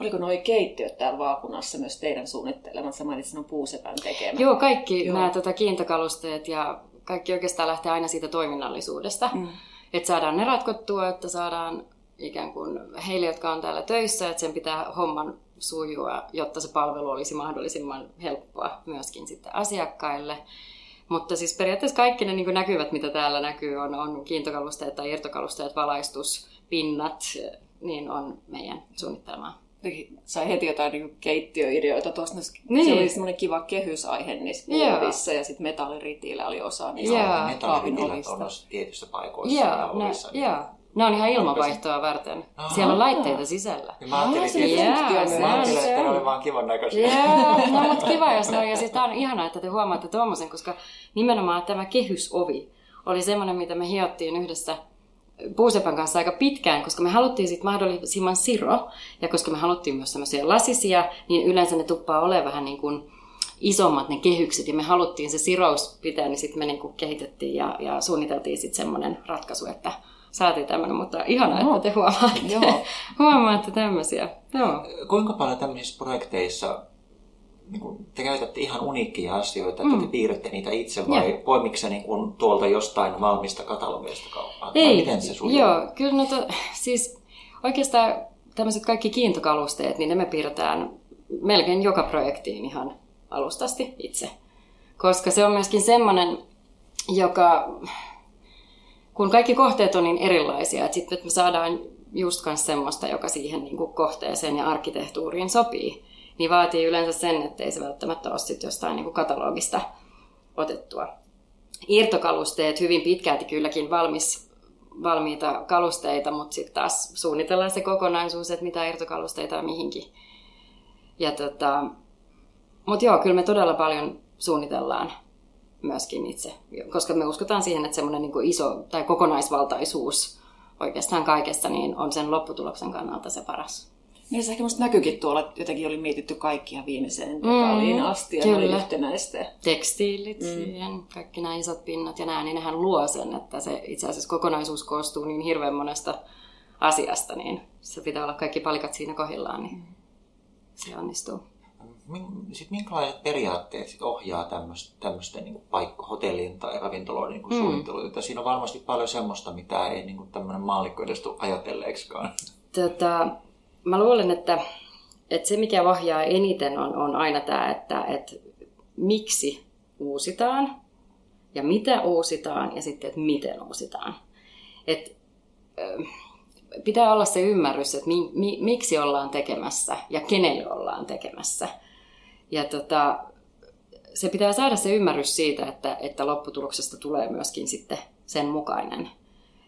Speaker 2: Oliko nuo keittiöt täällä vaakunassa myös teidän suunnittelemat? Sä mainitsin, on puusepän tekemä.
Speaker 3: Joo, kaikki Joo. nämä tota, kiintokalusteet ja kaikki oikeastaan lähtee aina siitä toiminnallisuudesta. Mm. Että saadaan ne ratkottua, että saadaan ikään kuin heille, jotka on täällä töissä, että sen pitää homman sujua, jotta se palvelu olisi mahdollisimman helppoa myöskin sitten asiakkaille. Mutta siis periaatteessa kaikki ne niin näkyvät, mitä täällä näkyy, on, on kiintokalusteet tai irtokalusteet, valaistus, pinnat, niin on meidän suunnittelemaa.
Speaker 2: Sai heti jotain niin keittiöideoita tuosta. Niin. Se oli semmoinen kiva kehysaihe niissä muovissa ja sitten metalliritiillä oli osa niistä
Speaker 1: Joo. Metalliritiilat on tietyissä paikoissa
Speaker 3: Joo, ja ovissa. No, joo. Ne on ihan ilmavaihtoa varten. Aha. Siellä on laitteita sisällä.
Speaker 1: Ja mä ajattelin, että, yeah, mä ajattelin, että ne oli vaan kivan näköisiä.
Speaker 3: Joo, no mutta kiva jos ne on. Ja siis tää on ihanaa, että te huomaatte tuommoisen, koska nimenomaan tämä kehysovi oli semmoinen, mitä me hiottiin yhdessä Puusepän kanssa aika pitkään, koska me haluttiin sitten mahdollisimman siro, ja koska me haluttiin myös semmoisia lasisia, niin yleensä ne tuppaa olemaan vähän niin kuin isommat ne kehykset, ja me haluttiin se sirous pitää, niin sitten me niin kuin kehitettiin ja, ja suunniteltiin sitten semmoinen ratkaisu, että saatiin tämmöinen, mutta ihanaa, no. että te huomaatte, Joo. huomaatte tämmöisiä. Joo.
Speaker 1: Kuinka paljon tämmöisissä projekteissa niin kuin, te käytätte ihan uniikkia asioita, että mm. te piirrätte niitä itse vai ja. poimiko se niin kuin, tuolta jostain valmista katalogista kauppaan?
Speaker 3: Ei, miten se sujuu? Joo, kyllä no to, siis oikeastaan tämmöiset kaikki kiintokalusteet, niin ne me piirretään melkein joka projektiin ihan alustasti itse. Koska se on myöskin semmoinen, joka kun kaikki kohteet on niin erilaisia, että sitten me saadaan just myös semmoista, joka siihen niin kuin kohteeseen ja arkkitehtuuriin sopii, niin vaatii yleensä sen, että ei se välttämättä ole sitten jostain niin kuin katalogista otettua. Irtokalusteet hyvin pitkälti kylläkin valmis, valmiita kalusteita, mutta sitten taas suunnitellaan se kokonaisuus, että mitä irtokalusteita on mihinkin. Ja tota, mutta joo, kyllä me todella paljon suunnitellaan myöskin itse, koska me uskotaan siihen, että semmoinen niin iso tai kokonaisvaltaisuus oikeastaan kaikessa niin on sen lopputuloksen kannalta se paras.
Speaker 2: Niin se ehkä musta näkyykin tuolla, että jotenkin oli mietitty kaikkia viimeiseen mm, asti ja oli yhtenäistä.
Speaker 3: Tekstiilit mm. siihen, kaikki nämä isot pinnat ja nämä, niin nehän luo sen, että se itse asiassa kokonaisuus koostuu niin hirveän monesta asiasta, niin se pitää olla kaikki palikat siinä kohdillaan, niin mm. se onnistuu.
Speaker 1: Sitten minkälaiset periaatteet sit ohjaa tämmöistä niin paikka, hotellin tai ravintoloiden niin mm. suunnittelua? Siinä on varmasti paljon semmoista, mitä ei niin tämmöinen maallikko edes ajatelleeksikaan.
Speaker 3: Tota, mä luulen, että, että se mikä ohjaa eniten on, on aina tämä, että, että miksi uusitaan ja mitä uusitaan ja sitten, että miten uusitaan. Et, pitää olla se ymmärrys, että mi, mi, miksi ollaan tekemässä ja kenelle ollaan tekemässä. Ja tota, se pitää saada se ymmärrys siitä, että, että lopputuloksesta tulee myöskin sitten sen mukainen.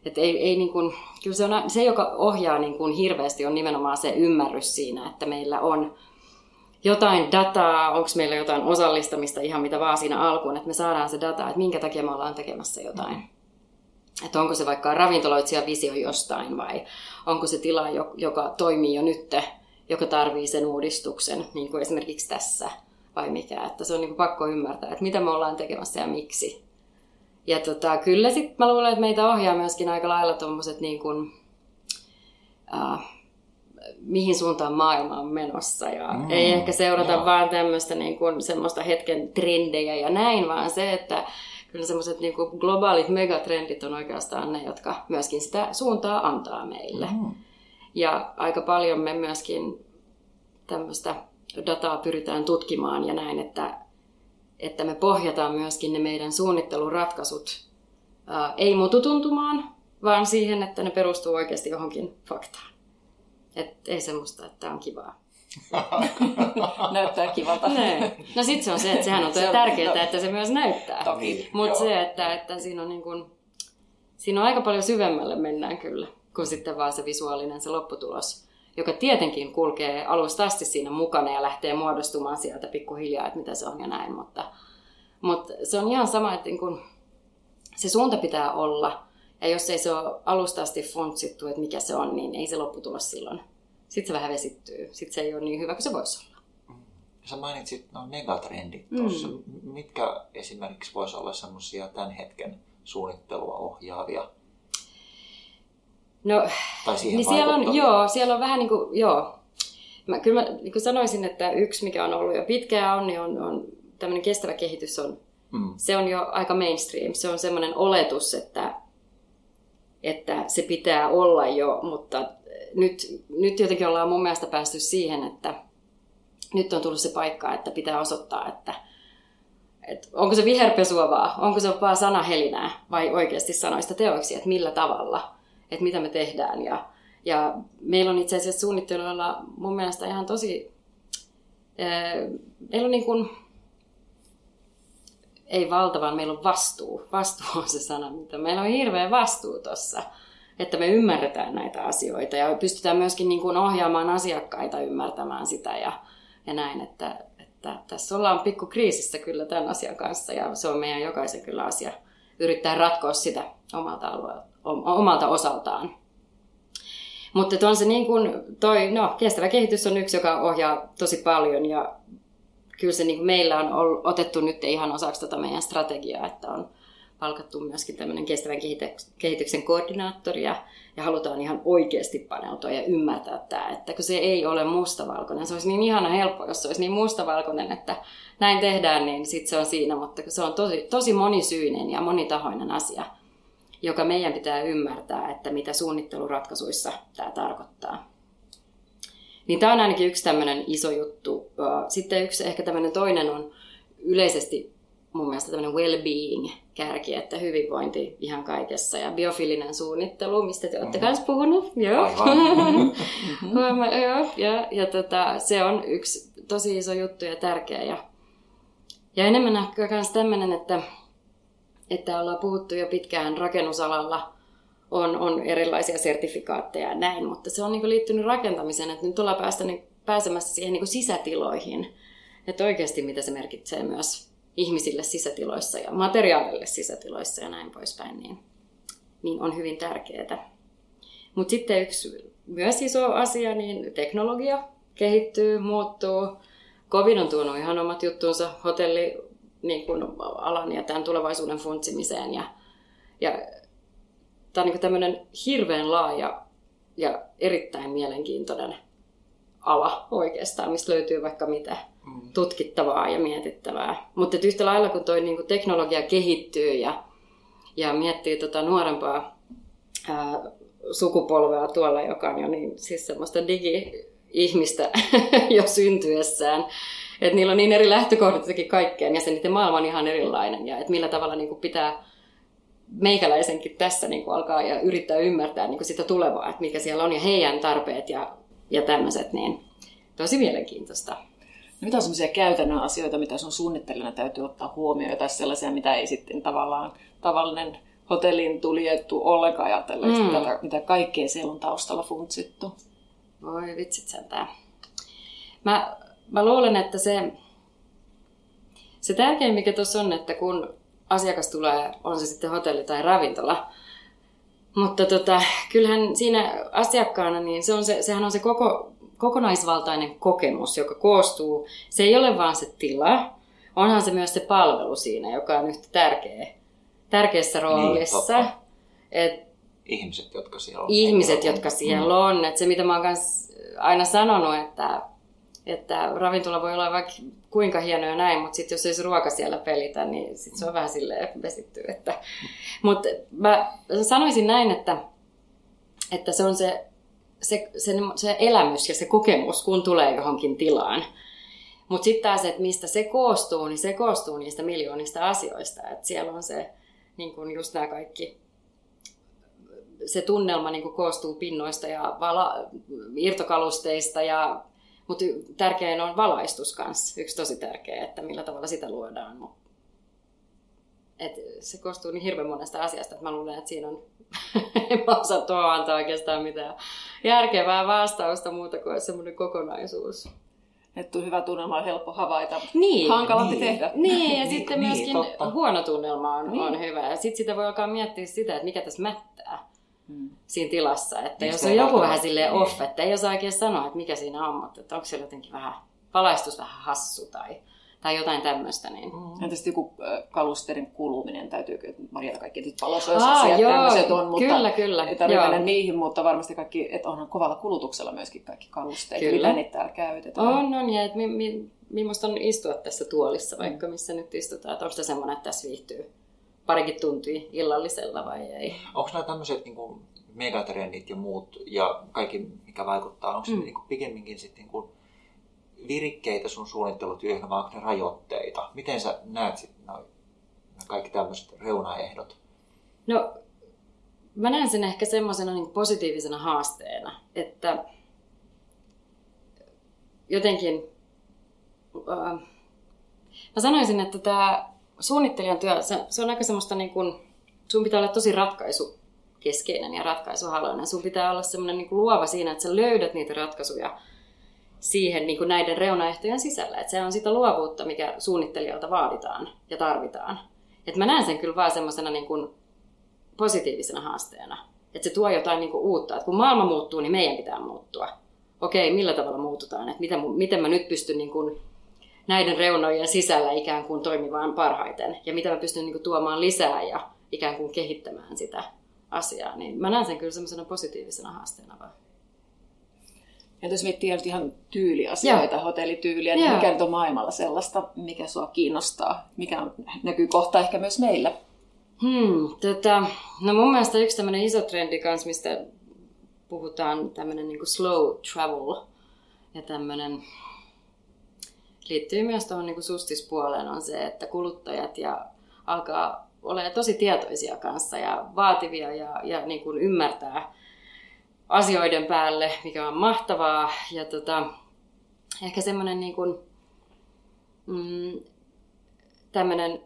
Speaker 3: Et ei, ei niin kuin, kyllä se, on, se, joka ohjaa niin kuin hirveästi, on nimenomaan se ymmärrys siinä, että meillä on jotain dataa, onko meillä jotain osallistamista ihan mitä vaan siinä alkuun, että me saadaan se data, että minkä takia me ollaan tekemässä jotain. Että onko se vaikka ravintoloitsija visio jostain vai onko se tila, joka toimii jo nyt, joka tarvii sen uudistuksen, niin kuin esimerkiksi tässä vai mikä. Että se on niin pakko ymmärtää, että mitä me ollaan tekemässä ja miksi. Ja tota, kyllä sitten mä luulen, että meitä ohjaa myöskin aika lailla tuommoiset niin kuin, äh, mihin suuntaan maailma on menossa. Ja mm, ei ehkä seurata joo. vaan tämmöistä niin kuin, semmoista hetken trendejä ja näin, vaan se, että kyllä semmoiset niin kuin globaalit megatrendit on oikeastaan ne, jotka myöskin sitä suuntaa antaa meille. Mm. Ja aika paljon me myöskin tämmöistä dataa pyritään tutkimaan ja näin, että että me pohjataan myöskin ne meidän suunnitteluratkaisut ää, ei mututuntumaan, vaan siihen, että ne perustuu oikeasti johonkin faktaan. Et ei semmoista, että on kivaa.
Speaker 2: näyttää kivalta.
Speaker 3: Ne. No sitten se on se, että sehän on, se on tärkeää, että se myös näyttää. Mutta se, että, että siinä, on niin kun, siinä on aika paljon syvemmälle mennään kyllä, kuin sitten vaan se visuaalinen se lopputulos joka tietenkin kulkee alusta asti siinä mukana ja lähtee muodostumaan sieltä pikkuhiljaa, että mitä se on ja näin. Mutta, mutta se on ihan sama, että niin kun se suunta pitää olla. Ja jos ei se ole alusta asti funtsittu, että mikä se on, niin ei se lopputulos silloin. Sitten se vähän vesittyy. Sitten se ei ole niin hyvä kuin se voisi olla.
Speaker 1: Sä mainitsit no megatrendit tuossa. Mm. Mitkä esimerkiksi voisi olla semmoisia tämän hetken suunnittelua ohjaavia
Speaker 3: No, tai siihen niin siellä on, joo, siellä on vähän niin kuin, joo. Mä, kyllä mä niin kuin sanoisin, että yksi, mikä on ollut jo pitkään on, niin on, on tämmöinen kestävä kehitys on, mm. se on jo aika mainstream. Se on semmoinen oletus, että, että se pitää olla jo, mutta nyt, nyt jotenkin ollaan mun mielestä päästy siihen, että nyt on tullut se paikka, että pitää osoittaa, että, että onko se viherpesua vaan, onko se vaan sanahelinää vai oikeasti sanoista teoiksi, että millä tavalla – että mitä me tehdään. Ja, ja meillä on itse asiassa suunnitteluilla mun mielestä ihan tosi, ää, meillä on niin kuin, ei valtavan, meillä on vastuu. Vastuu on se sana, mitä meillä on hirveä vastuu tuossa, että me ymmärretään näitä asioita ja pystytään myöskin niin kuin ohjaamaan asiakkaita ymmärtämään sitä ja, ja näin, että, että tässä ollaan pikku kriisissä kyllä tämän asian kanssa ja se on meidän jokaisen kyllä asia yrittää ratkoa sitä omalta alueelta omalta osaltaan. Mutta on se niin kuin toi, no, kestävä kehitys on yksi, joka ohjaa tosi paljon ja kyllä se niin kuin meillä on otettu nyt ihan osaksi tota meidän strategiaa, että on palkattu myöskin tämmöinen kestävän kehityksen koordinaattori ja, ja halutaan ihan oikeasti paneutua ja ymmärtää tämä, että kun se ei ole mustavalkoinen, se olisi niin ihana helppo, jos se olisi niin mustavalkoinen, että näin tehdään, niin sitten se on siinä, mutta se on tosi, tosi monisyinen ja monitahoinen asia – joka meidän pitää ymmärtää, että mitä suunnitteluratkaisuissa tämä tarkoittaa. Niin tämä on ainakin yksi tämmöinen iso juttu. Sitten yksi ehkä tämmöinen toinen on yleisesti mun mielestä tämmöinen well-being kärki, että hyvinvointi ihan kaikessa ja biofilinen suunnittelu, mistä te olette myös puhunut. Joo. Joo. ja, ja tota, se on yksi tosi iso juttu ja tärkeä. Ja, ja enemmän ehkä myös tämmöinen, että että ollaan puhuttu jo pitkään rakennusalalla, on, on erilaisia sertifikaatteja ja näin, mutta se on niin liittynyt rakentamiseen, että nyt ollaan päästä, niin, pääsemässä siihen niin sisätiloihin, että oikeasti mitä se merkitsee myös ihmisille sisätiloissa ja materiaalille sisätiloissa ja näin poispäin, niin, niin on hyvin tärkeää. Mutta sitten yksi myös iso asia, niin teknologia kehittyy, muuttuu. Covid on tuonut ihan omat juttuunsa hotelli niin kuin alan ja tämän tulevaisuuden funtsimiseen. Ja, ja tämä on niin tämmöinen hirveän laaja ja erittäin mielenkiintoinen ala oikeastaan, mistä löytyy vaikka mitä mm. tutkittavaa ja mietittävää. Mutta yhtä lailla kun tuo niin teknologia kehittyy ja, ja miettii tota nuorempaa ää, sukupolvea tuolla, joka on jo niin, siis semmoista digi-ihmistä jo syntyessään, että niillä on niin eri lähtökohdat kaikkeen ja se niiden maailma on ihan erilainen ja että millä tavalla niin kuin pitää meikäläisenkin tässä niin kuin alkaa ja yrittää ymmärtää niin kuin sitä tulevaa, että mikä siellä on ja heidän tarpeet ja, ja tämmöiset, niin tosi mielenkiintoista.
Speaker 4: No mitä on sellaisia käytännön asioita, mitä sun suunnittelijana täytyy ottaa huomioon, tai sellaisia, mitä ei sitten tavallaan tavallinen hotellin tuliettu ollenkaan ajatella, mm. mitä, mitä kaikkea siellä on taustalla funtsittu?
Speaker 3: Voi vitsit sentään. Mä, mä luulen, että se, se tärkein mikä tuossa on, että kun asiakas tulee, on se sitten hotelli tai ravintola. Mutta tota, kyllähän siinä asiakkaana, niin se on se, sehän on se koko, kokonaisvaltainen kokemus, joka koostuu, se ei ole vaan se tila, onhan se myös se palvelu siinä, joka on yhtä tärkeä, tärkeässä niin, roolissa. Niin,
Speaker 1: Et, ihmiset, jotka siellä on.
Speaker 3: Ihmiset, jotka siellä mm. on. Et se, mitä mä oon aina sanonut, että että ravintola voi olla vaikka kuinka hieno ja näin, mutta sitten jos ei se ruoka siellä pelitä, niin sit se on vähän silleen vesittyy. Että... Mutta mä sanoisin näin, että, että se on se, se, se, se elämys ja se kokemus, kun tulee johonkin tilaan. Mutta sitten taas, että mistä se koostuu, niin se koostuu niistä miljoonista asioista. Että siellä on se, niin kun just nämä kaikki se tunnelma niin koostuu pinnoista ja vala, irtokalusteista ja mutta tärkein on valaistus kanssa, yksi tosi tärkeä, että millä tavalla sitä luodaan. Et se koostuu niin hirveän monesta asiasta, että mä luulen, että siinä on, en mä osaa tuo antaa oikeastaan mitään järkevää vastausta muuta kuin semmoinen kokonaisuus.
Speaker 4: Että hyvä tunnelma on helppo havaita,
Speaker 3: niin,
Speaker 4: hankalampi niin, tehdä.
Speaker 3: Niin, ja niin, sitten niin, myöskin totta. huono tunnelma on, niin. on hyvä. Ja sitten sitä voi alkaa miettiä sitä, että mikä tässä mättää mm. siinä tilassa. Että jos on joku vähän silleen niin. off, että ei osaa oikein sanoa, että mikä siinä on, mutta että onko siellä jotenkin vähän, valaistus vähän hassu tai, tai jotain tämmöistä. Niin.
Speaker 4: Mm. Entä sitten joku kalusterin kuluminen, täytyykö Maria kaikki että palosoisasiat tämmöiset on, mutta
Speaker 3: kyllä, kyllä.
Speaker 4: ei tarvitse mennä niihin, mutta varmasti kaikki, että onhan kovalla kulutuksella myöskin kaikki kalusteet, kyllä. mitä niitä täällä käytetään.
Speaker 3: On, on, ja että mi, mi, millaista on istua tässä tuolissa, vaikka missä nyt istutaan, että onko tämä semmoinen, että tässä viihtyy parikin tuntia illallisella vai ei.
Speaker 1: Onko nämä tämmöiset niin kuin megatrendit ja muut ja kaikki, mikä vaikuttaa, onko mm. ne niin kuin pikemminkin sitten niin kuin virikkeitä sun suunnittelutyöhön vai onko ne rajoitteita? Miten sä näet sitten noin kaikki tämmöiset reunaehdot?
Speaker 3: No, mä näen sen ehkä semmoisena niin positiivisena haasteena, että jotenkin äh, mä sanoisin, että tämä suunnittelijan työ, se, se on aika semmoista niin kuin, sun pitää olla tosi ratkaisukeskeinen ja ratkaisuhaluinen. Sun pitää olla semmoinen niin luova siinä, että sä löydät niitä ratkaisuja siihen niin kuin näiden reunaehtojen sisällä. Että se on sitä luovuutta, mikä suunnittelijalta vaaditaan ja tarvitaan. Et mä näen sen kyllä vaan semmoisena niin kuin positiivisena haasteena. Että se tuo jotain niin kuin uutta. Että kun maailma muuttuu, niin meidän pitää muuttua. Okei, millä tavalla muututaan? Että miten, miten mä nyt pystyn niin kuin näiden reunojen sisällä ikään kuin toimimaan parhaiten ja mitä mä pystyn niin kuin, tuomaan lisää ja ikään kuin kehittämään sitä asiaa, niin mä näen sen kyllä semmoisena positiivisena haasteena vaan.
Speaker 4: Ja jos miettii ihan tyyliasioita, ja. hotellityyliä, niin ja. mikä on maailmalla sellaista, mikä sua kiinnostaa, mikä on, näkyy kohta ehkä myös meillä?
Speaker 3: Hmm, tota, no mun mielestä yksi tämmöinen iso trendi kanssa, mistä puhutaan tämmöinen niin slow travel ja tämmöinen liittyy myös tuohon niin sustispuoleen on se, että kuluttajat ja alkaa olla tosi tietoisia kanssa ja vaativia ja, ja niin kuin ymmärtää asioiden päälle, mikä on mahtavaa. Ja tota, ehkä semmoinen niin kuin, mm, tämmöinen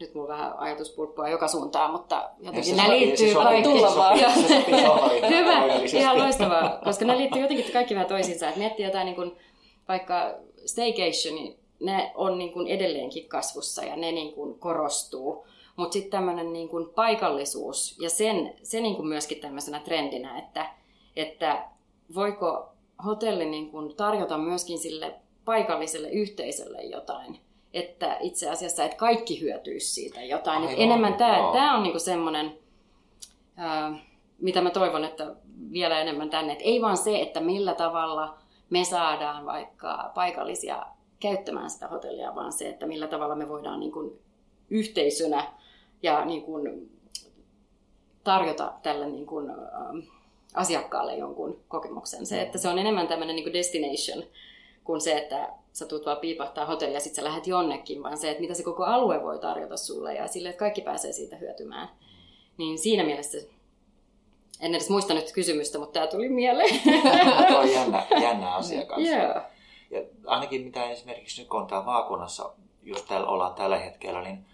Speaker 3: nyt mulla vähän ajatuspulppua joka suuntaan, mutta jotenkin nämä liittyy kaikki. Hyvä, ihan loistavaa, koska nämä liittyy jotenkin kaikki vähän toisiinsa. Että miettii jotain niin kuin, vaikka staycation, ne on niin kuin edelleenkin kasvussa ja ne niin kuin korostuu. Mutta sitten tämmöinen niin kuin paikallisuus ja sen, se niin kuin myöskin tämmöisenä trendinä, että että voiko hotelli niin kuin tarjota myöskin sille paikalliselle yhteisölle jotain. Että itse asiassa, että kaikki hyötyisi siitä jotain. Aivan, enemmän tämä, tämä on niin semmoinen, mitä mä toivon, että vielä enemmän tänne. Että ei vaan se, että millä tavalla me saadaan vaikka paikallisia käyttämään sitä hotellia, vaan se, että millä tavalla me voidaan niin kuin yhteisönä ja niin kuin tarjota tälle niin kuin, asiakkaalle jonkun kokemuksen. Se, että se on enemmän tämmöinen niin kuin destination kuin se, että sä tulet vaan piipahtaa hotellia ja sitten sä lähdet jonnekin, vaan se, että mitä se koko alue voi tarjota sulle ja sille, että kaikki pääsee siitä hyötymään. Niin siinä mielessä, en edes muista nyt kysymystä, mutta tämä tuli mieleen.
Speaker 1: Tuo on jännä, jännä asia kanssa. Yeah. Ja ainakin mitä esimerkiksi nyt kun on täällä maakunnassa, just täällä ollaan tällä hetkellä, niin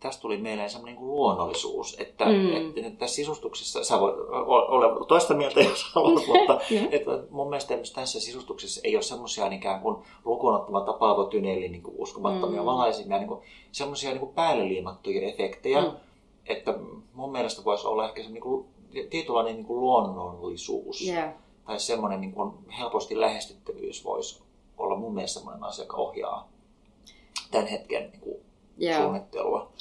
Speaker 1: tästä tuli mieleen semmoinen niin luonnollisuus, että, mm. että, että tässä sisustuksessa, sä voit olla toista mieltä, jos haluat, mutta että mun mielestä tässä sisustuksessa ei ole semmoisia ikään kuin lukunottamatta palvotyneeli niin uskomattomia mm. valaisimia, niin semmoisia niin päälle liimattuja efektejä, mm. että mun mielestä voisi olla ehkä se niin kuin, tietynlainen niin kuin luonnollisuus. Yeah. Tai semmoinen niin kuin helposti lähestyttävyys voisi olla mun mielestä semmoinen asia, joka ohjaa tämän hetken niin kuin yeah. suunnittelua.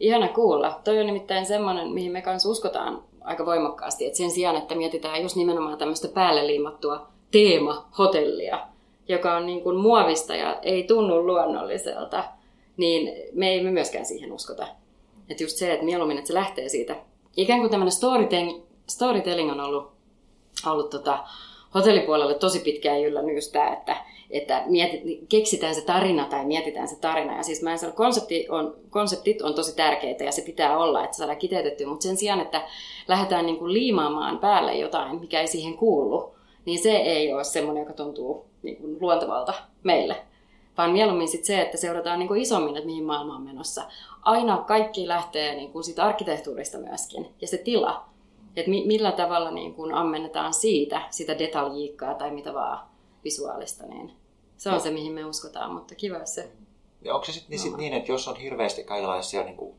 Speaker 3: Ihana kuulla. Toi on nimittäin semmoinen, mihin me kanssa uskotaan aika voimakkaasti, että sen sijaan, että mietitään just nimenomaan tämmöistä päälle liimattua teema-hotellia, joka on niin kuin muovista ja ei tunnu luonnolliselta, niin me ei myöskään siihen uskota. Että just se, että mieluummin, että se lähtee siitä. Ikään kuin tämmöinen storytelling, storytelling on ollut, ollut tota, hotellipuolelle tosi pitkään just tämä, että että mietit, keksitään se tarina tai mietitään se tarina. Ja siis mä en sano, konsepti on, konseptit on tosi tärkeitä ja se pitää olla, että saadaan kiteytettyä, mutta sen sijaan, että lähdetään niin kuin liimaamaan päälle jotain, mikä ei siihen kuulu, niin se ei ole semmoinen, joka tuntuu niin kuin luontevalta meille. Vaan mieluummin sit se, että seurataan niin kuin isommin, että mihin maailma on menossa. Aina kaikki lähtee niin kuin siitä arkkitehtuurista myöskin. Ja se tila, että mi- millä tavalla niin kuin ammennetaan siitä, sitä detaljiikkaa tai mitä vaan visuaalista, niin se on no. se, mihin me uskotaan, mutta kiva se.
Speaker 1: Ja onko se sitten niin, sit niin, että jos on hirveästi kaikenlaisia niin kuin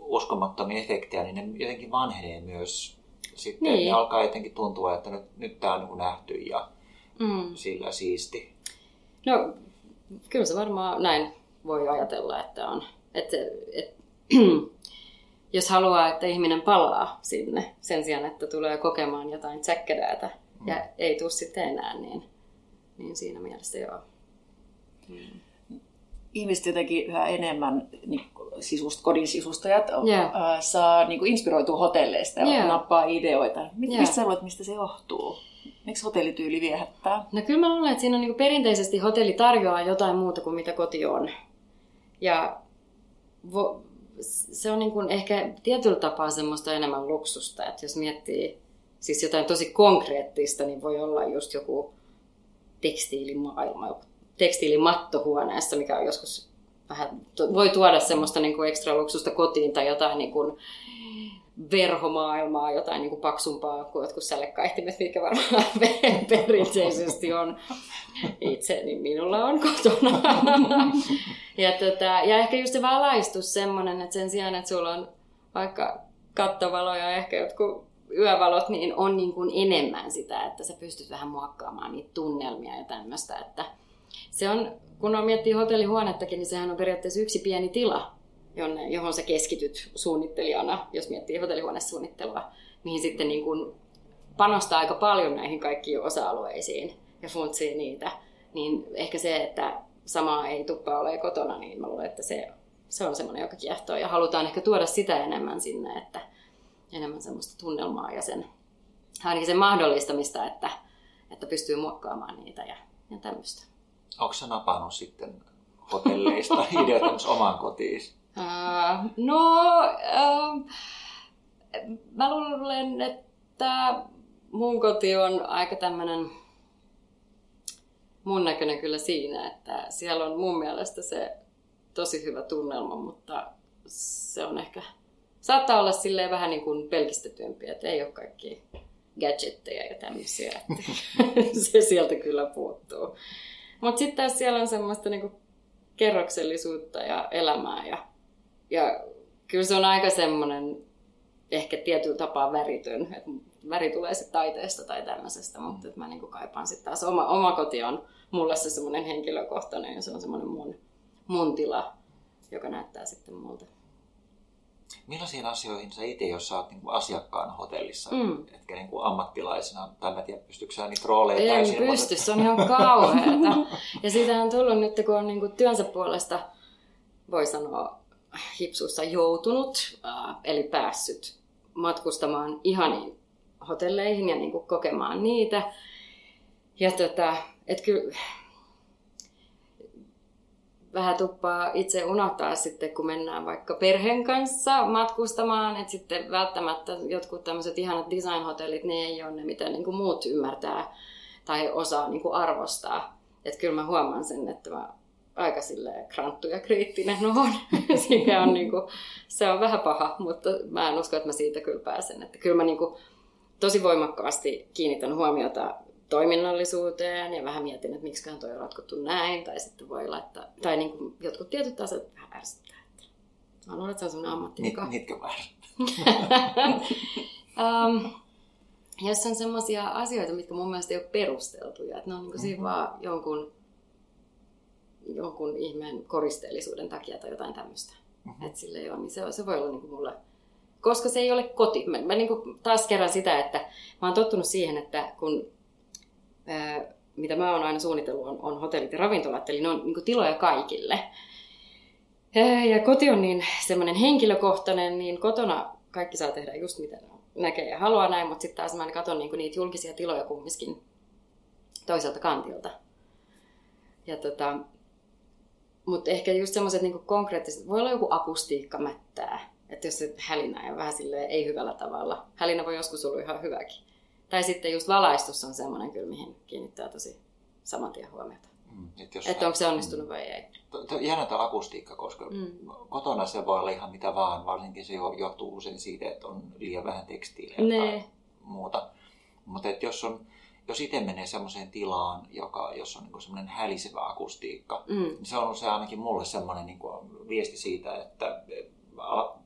Speaker 1: uskomattomia efektejä, niin ne jotenkin vanhenee myös sitten, niin. ne alkaa jotenkin tuntua, että nyt, nyt tämä on niin nähty ja mm. sillä siisti.
Speaker 3: No, kyllä se varmaan näin voi ajatella, että on. Että, et, jos haluaa, että ihminen palaa sinne sen sijaan, että tulee kokemaan jotain tsäkkädäätä mm. ja ei tule sitten enää, niin niin siinä mielessä joo.
Speaker 4: Hmm. Ihmiset jotenkin yhä enemmän niin sisust, kodin sisustajat yeah. saa niin kuin inspiroitua hotelleista ja yeah. nappaa ideoita. Mistä yeah. sä luulet, mistä se johtuu? Miksi hotellityyli viehättää?
Speaker 3: No kyllä mä luulen, että siinä on niin perinteisesti hotelli tarjoaa jotain muuta kuin mitä koti on. Ja vo, se on niin kuin ehkä tietyllä tapaa semmoista enemmän luksusta, että jos miettii siis jotain tosi konkreettista, niin voi olla just joku tekstiilimaailma, tekstiilimatto huoneessa, mikä on joskus vähän, voi tuoda semmoista niin kuin ekstra luksusta kotiin tai jotain niin kuin verhomaailmaa, jotain niin kuin paksumpaa kuin jotkut sälekaihtimet, mikä varmaan perinteisesti on itse, niin minulla on kotona. ja, tota, ja ehkä just se valaistus semmoinen, että sen sijaan, että sulla on vaikka kattovaloja ja ehkä jotkut yövalot niin on niin kuin enemmän sitä, että sä pystyt vähän muokkaamaan niitä tunnelmia ja tämmöistä. Että se on, kun on miettii hotellihuonettakin, niin sehän on periaatteessa yksi pieni tila, jonne, johon sä keskityt suunnittelijana, jos miettii hotellihuonesuunnittelua, mihin sitten niin kuin panostaa aika paljon näihin kaikkiin osa-alueisiin ja funtsii niitä. Niin ehkä se, että samaa ei tuppa ole kotona, niin mä luulen, että se, se on semmoinen, joka kiehtoo. Ja halutaan ehkä tuoda sitä enemmän sinne, että enemmän semmoista tunnelmaa ja sen, ainakin sen mahdollistamista, että, että pystyy muokkaamaan niitä ja, ja tämmöistä.
Speaker 1: Onko sä napannut sitten hotelleista ideoita omaan kotiin?
Speaker 3: Uh, no, uh, mä luulen, että mun koti on aika tämmöinen mun näköinen kyllä siinä, että siellä on mun mielestä se tosi hyvä tunnelma, mutta se on ehkä saattaa olla silleen vähän niin kuin pelkistetyömpiä, että ei ole kaikki gadgetteja ja tämmöisiä. se sieltä kyllä puuttuu. Mutta sitten siellä on semmoista niin kuin kerroksellisuutta ja elämää. Ja, ja kyllä se on aika semmoinen ehkä tietyllä tapaa väritön. Et väri tulee sitten taiteesta tai tämmöisestä, mutta mä niin kuin kaipaan sitten taas oma, oma koti on mulle se semmoinen henkilökohtainen ja se on semmoinen mun, mun tila, joka näyttää sitten multa.
Speaker 1: Millaisiin asioihin sä itse, jos sä oot niin asiakkaana hotellissa, mm. etkä niin kuin ammattilaisena, tai mä tiedä, pystyykö sä niitä rooleja
Speaker 3: Ei
Speaker 1: täysin?
Speaker 3: pysty, se on ihan kauheata. ja siitä on tullut nyt, kun on niin kuin työnsä puolesta, voi sanoa, hipsuissa joutunut, äh, eli päässyt matkustamaan ihaniin hotelleihin ja niin kuin kokemaan niitä. Ja tota, et kyllä, vähän tuppaa itse unohtaa sitten, kun mennään vaikka perheen kanssa matkustamaan, että sitten välttämättä jotkut tämmöiset ihanat design-hotellit, ne ei ole ne, mitä niin kuin muut ymmärtää tai osaa niin kuin arvostaa. Että kyllä mä huomaan sen, että mä aika kranttu ja kriittinen on. Siinä on niin kuin, se on vähän paha, mutta mä en usko, että mä siitä kyllä pääsen. Että kyllä mä niin kuin, tosi voimakkaasti kiinnitän huomiota toiminnallisuuteen ja vähän mietin, että miksi toi on ratkottu näin, tai sitten voi laittaa, tai niin kuin jotkut tietyt asiat vähän ärsyttää. Että mä luulen, että se on sellainen ammatti.
Speaker 1: Nit, nitkö vähän?
Speaker 3: um, jos on sellaisia asioita, mitkä mun mielestä ei ole perusteltuja, että ne on niin kuin mm-hmm. siinä vaan jonkun, jonkun ihmeen koristeellisuuden takia tai jotain tämmöistä. Mm-hmm. Että sille ei ole, niin se, se voi olla niin kuin mulle koska se ei ole koti. Mä, mä niin kuin taas kerran sitä, että mä oon tottunut siihen, että kun mitä mä oon aina suunnitellut, on, on hotellit ja ravintolat, eli ne on niin tiloja kaikille. Ja koti on niin semmoinen henkilökohtainen, niin kotona kaikki saa tehdä just mitä näkee ja haluaa näin, mutta sitten taas mä aina katson niin niitä julkisia tiloja kumminkin toiselta kantilta. Ja tota, mutta ehkä just semmoiset niin konkreettiset, voi olla joku akustiikka mättää, että jos se hälinä ja vähän silleen ei hyvällä tavalla. Hälinä voi joskus olla ihan hyväkin. Tai sitten just valaistus on semmoinen kyllä, mihin kiinnittää tosi saman tien huomiota. Mm, että et onko se onnistunut mm. vai ei.
Speaker 1: Jännä tuo akustiikka, koska mm. kotona se voi olla ihan mitä vaan, varsinkin se johtuu usein siitä, että on liian vähän tekstiiliä ne. tai muuta. Mutta jos on jos itse menee semmoiseen tilaan, joka, jossa on niin semmoinen hälisevä akustiikka, mm. niin se on usein ainakin mulle semmoinen niin viesti siitä, että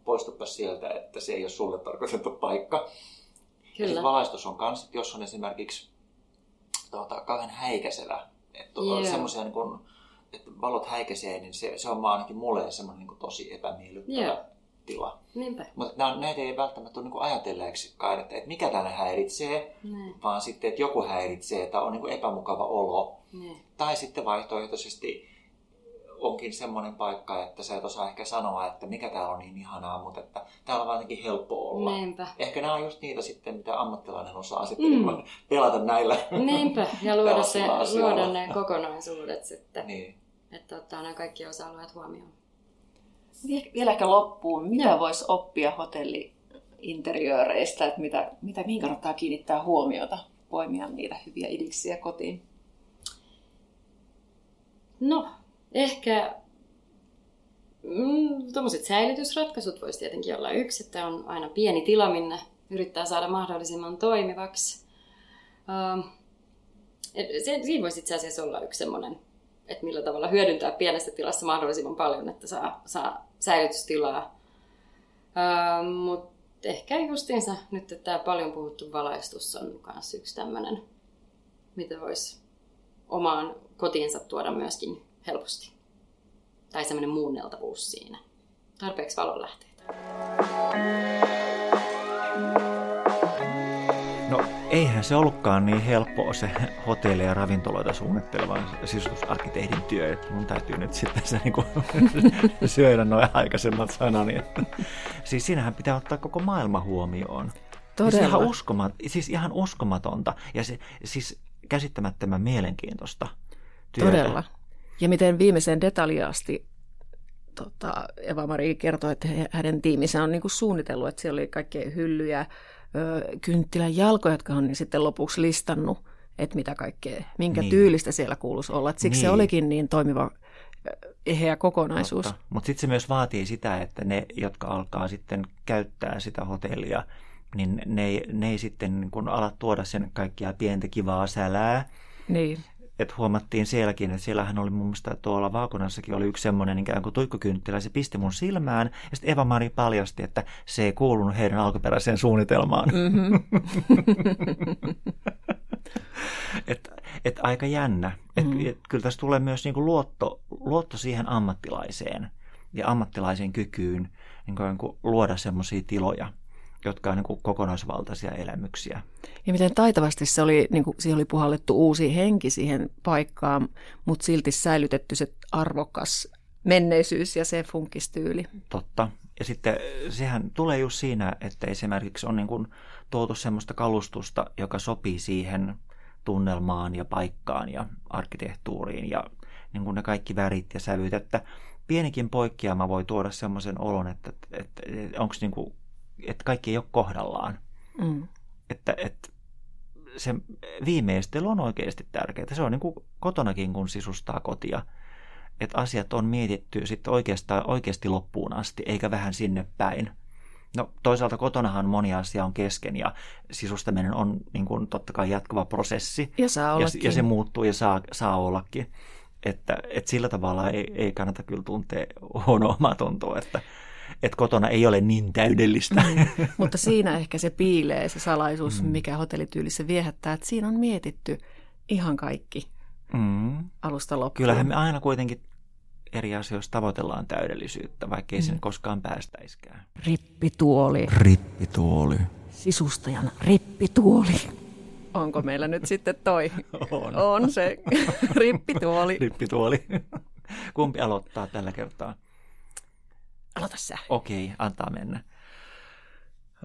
Speaker 1: poistupa sieltä, että se ei ole sulle tarkoitettu paikka. Kyllä. Ja valaistus on myös, jos on esimerkiksi tuota, kauhean häikäisevä, että yeah. semmoisia niin kun, että valot häikäisee, niin se, se on ainakin mulle semmoinen niin tosi epämiellyttävä yeah. Tila.
Speaker 3: Niinpä.
Speaker 1: Mutta näitä ei välttämättä ole niin ajatelleeksi että, että mikä tänne häiritsee, ne. vaan sitten, että joku häiritsee, että on niin epämukava olo. Ne. Tai sitten vaihtoehtoisesti onkin semmoinen paikka, että sä et osaa ehkä sanoa, että mikä täällä on niin ihanaa, mutta että täällä on ainakin helppo olla.
Speaker 3: Niinpä.
Speaker 1: Ehkä nämä on just niitä sitten, mitä ammattilainen osaa sitten mm. pelata näillä.
Speaker 3: Niinpä, ja luoda, se, luoda ne kokonaisuudet sitten. Niin. Että ottaa nämä kaikki osa-alueet huomioon.
Speaker 4: Vielä ehkä loppuun, mitä voisi oppia hotelliinteriööreistä, että mitä, mitä, mihin kannattaa kiinnittää huomiota, poimia niitä hyviä idiksiä kotiin?
Speaker 3: No, ehkä mm, tuommoiset säilytysratkaisut voisi tietenkin olla yksi, että on aina pieni tila, minne yrittää saada mahdollisimman toimivaksi. Uh, siinä voisi itse asiassa olla yksi semmoinen, että millä tavalla hyödyntää pienestä tilassa mahdollisimman paljon, että saa, saa säilytystilaa. Uh, Mutta ehkä justiinsa nyt, tämä paljon puhuttu valaistus on myös yksi tämmöinen, mitä voisi omaan kotiinsa tuoda myöskin helposti. Tai semmoinen muunneltavuus siinä. Tarpeeksi valonlähteitä.
Speaker 1: No eihän se ollutkaan niin helppoa se hotelli- ja ravintoloita suunnittelevan sisustusarkkitehdin työ, että mun täytyy nyt sitten se niin kuin syödä noin aikaisemmat sanani. Että, siis siinähän pitää ottaa koko maailma huomioon. Todella. Siis ihan, uskomat, siis ihan uskomatonta ja se, siis käsittämättömän mielenkiintoista työtä.
Speaker 2: Todella. Ja miten viimeiseen detaljaasti tota, Eva-Mari kertoi, että hänen tiiminsä on niin kuin suunnitellut, että siellä oli kaikkea hyllyjä, kynttilän jalkoja, jotka on niin sitten lopuksi listannut, että mitä kaikkea, minkä niin. tyylistä siellä kuuluisi olla. Että siksi niin. se olikin niin toimiva eheä kokonaisuus.
Speaker 1: Mutta sitten se myös vaatii sitä, että ne, jotka alkaa sitten käyttää sitä hotellia, niin ne ei, ne ei sitten niin kun ala tuoda sen kaikkia pientä kivaa sälää,
Speaker 2: niin
Speaker 1: et huomattiin sielläkin, että siellähän oli mun mielestä tuolla vaakunassakin oli yksi semmoinen ikään kuin tuikkukynttilä, se pisti mun silmään, ja sitten Eva-Mari paljasti, että se ei kuulunut heidän alkuperäiseen suunnitelmaan. Mm-hmm. et, et aika jännä. Et, mm-hmm. et, kyllä tässä tulee myös niinku luotto, luotto siihen ammattilaiseen ja ammattilaisen kykyyn niin kuin luoda semmoisia tiloja, jotka on niin kuin kokonaisvaltaisia elämyksiä.
Speaker 2: Ja miten taitavasti se oli, niin kuin, siihen oli puhallettu uusi henki siihen paikkaan, mutta silti säilytetty se arvokas menneisyys ja se funkistyyli.
Speaker 1: Totta. Ja sitten sehän tulee just siinä, että esimerkiksi on niin kuin tuotu semmoista kalustusta, joka sopii siihen tunnelmaan ja paikkaan ja arkkitehtuuriin ja niin kuin ne kaikki värit ja sävyt, että pienikin poikkeama voi tuoda semmoisen olon, että, että, että onko niin kuin että kaikki ei ole kohdallaan. Mm. Että, että se viimeistely on oikeasti tärkeää. Se on niin kuin kotonakin, kun sisustaa kotia. Että asiat on mietitty sitten oikeastaan, oikeasti loppuun asti, eikä vähän sinne päin. No toisaalta kotonahan moni asia on kesken ja sisustaminen on niin kuin, totta kai jatkuva prosessi.
Speaker 2: Ja saa
Speaker 1: ja, ja se muuttuu ja saa, saa ollakin. Että, että sillä tavalla ei, ei kannata kyllä tuntea huonoa tuntua, että että kotona ei ole niin täydellistä. Mm.
Speaker 2: Mutta siinä ehkä se piilee se salaisuus, mm. mikä hotellityylissä viehättää, että siinä on mietitty ihan kaikki mm. alusta loppuun.
Speaker 1: Kyllähän me aina kuitenkin eri asioissa tavoitellaan täydellisyyttä, vaikka ei mm. sen koskaan päästäiskään.
Speaker 2: Rippituoli.
Speaker 1: Rippituoli.
Speaker 2: Sisustajan rippituoli. Onko meillä nyt sitten toi?
Speaker 1: On.
Speaker 2: On se rippituoli.
Speaker 1: rippituoli. Kumpi aloittaa tällä kertaa?
Speaker 2: Aloita sä.
Speaker 1: Okei, antaa mennä.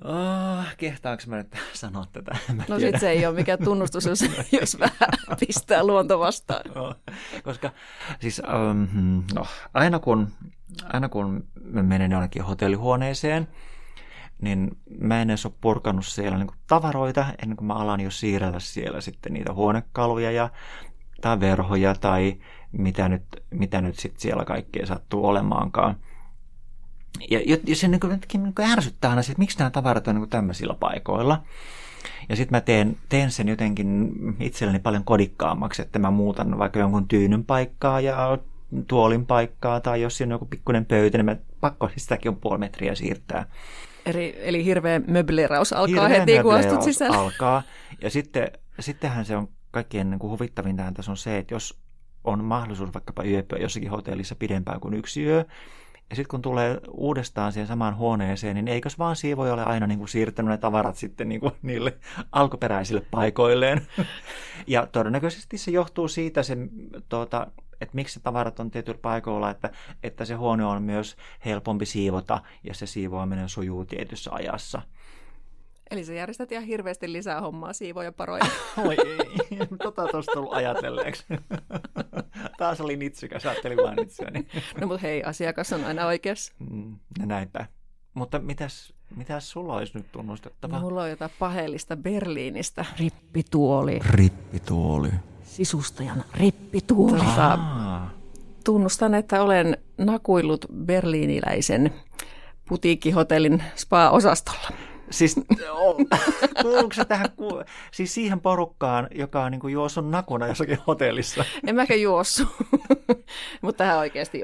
Speaker 1: Oh, kehtaanko mä nyt sanoa tätä? Mä
Speaker 2: no sit se ei ole mikään tunnustus, jos, jos vähän pistää luonto vastaan.
Speaker 1: No, koska siis um, no, aina, kun, aina kun mä menen jonnekin hotellihuoneeseen, niin mä en edes ole purkanut siellä niin tavaroita ennen kuin mä alan jo siirrellä siellä sitten niitä huonekaluja ja, tai verhoja tai mitä nyt, mitä nyt sitten siellä kaikkea sattuu olemaankaan ja, ja se niin kuin, niin kuin ärsyttää aina, että miksi nämä tavarat on niin kuin tämmöisillä paikoilla. Ja sitten mä teen, teen sen jotenkin itselleni paljon kodikkaammaksi, että mä muutan vaikka jonkun tyynyn paikkaa ja tuolin paikkaa, tai jos siinä on joku pikkuinen pöytä, niin mä pakko sitäkin on puoli metriä siirtää.
Speaker 2: Eli, eli hirveä möbleraus alkaa hirveä heti, kun astut sisälle.
Speaker 1: alkaa. Ja sitten, sittenhän se on kaikkien niin kuin huvittavinta tässä on se, että jos on mahdollisuus vaikkapa yöpyä jossakin hotellissa pidempään kuin yksi yö, ja sitten kun tulee uudestaan siihen samaan huoneeseen, niin eikös vaan siivoja ole aina niin kuin siirtänyt ne tavarat sitten niin kuin niille alkuperäisille paikoilleen. ja todennäköisesti se johtuu siitä, se, tuota, että miksi tavarat on tietyllä paikoilla, että, että se huone on myös helpompi siivota ja se siivoaminen sujuu tietyssä ajassa.
Speaker 2: Eli sä järjestät ihan hirveästi lisää hommaa siivoja paroja.
Speaker 1: Oi ei, tota tuosta tullut ajatelleeksi. Taas oli nitsykäs, ajattelin vaan itseäni.
Speaker 2: no mutta hei, asiakas on aina oikeassa.
Speaker 1: Mm, näinpä. Mutta mitäs, mitäs sulla olisi nyt tunnustettava?
Speaker 2: No, mulla on jotain paheellista Berliinistä. Rippituoli.
Speaker 1: Rippituoli.
Speaker 2: Sisustajan rippituoli. Tota, tunnustan, että olen nakuillut berliiniläisen putiikkihotellin spa-osastolla.
Speaker 1: Siis kuuluuko se tähän, siis siihen porukkaan, joka on niin kuin juossut nakuna jossakin hotellissa?
Speaker 2: En mäkään juossu, mutta tähän oikeasti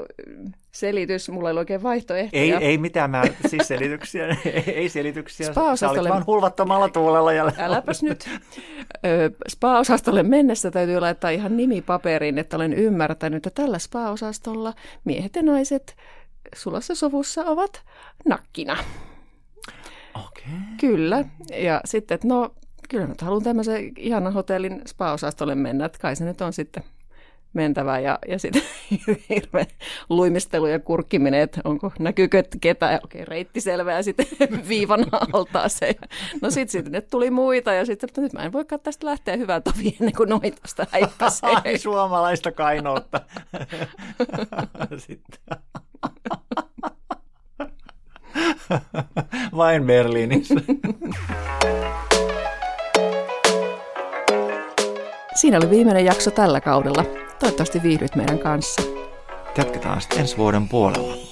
Speaker 2: selitys, mulla ei ole oikein vaihtoehtoja.
Speaker 1: Ei, ei mitään mä, siis selityksiä, ei, ei selityksiä. Sä olit vaan hulvattomalla tuulella. Ja...
Speaker 2: Äläpäs nyt. Spa-osastolle mennessä täytyy laittaa ihan nimi paperiin, että olen ymmärtänyt, että tällä spa-osastolla miehet ja naiset sulassa sovussa ovat nakkina.
Speaker 1: Okay.
Speaker 2: Kyllä. Ja sitten, että no, kyllä nyt haluan tämmöisen ihanan hotellin spa-osastolle mennä, että kai se nyt on sitten mentävä ja, ja sitten hirveä luimistelu ja kurkkiminen, että onko, näkyykö ketä, okei, okay, reitti selvä ja sitten viivan altaa se. No sitten sit, nyt tuli muita ja sitten, että nyt mä en voikaan tästä lähteä hyvää tovi ennen kuin noin tästä
Speaker 1: häippäsee. Suomalaista kainoutta. sitten. Vain Berliinissä.
Speaker 2: Siinä oli viimeinen jakso tällä kaudella. Toivottavasti viihdyt meidän kanssa.
Speaker 1: Jatketaan sitten ensi vuoden puolella.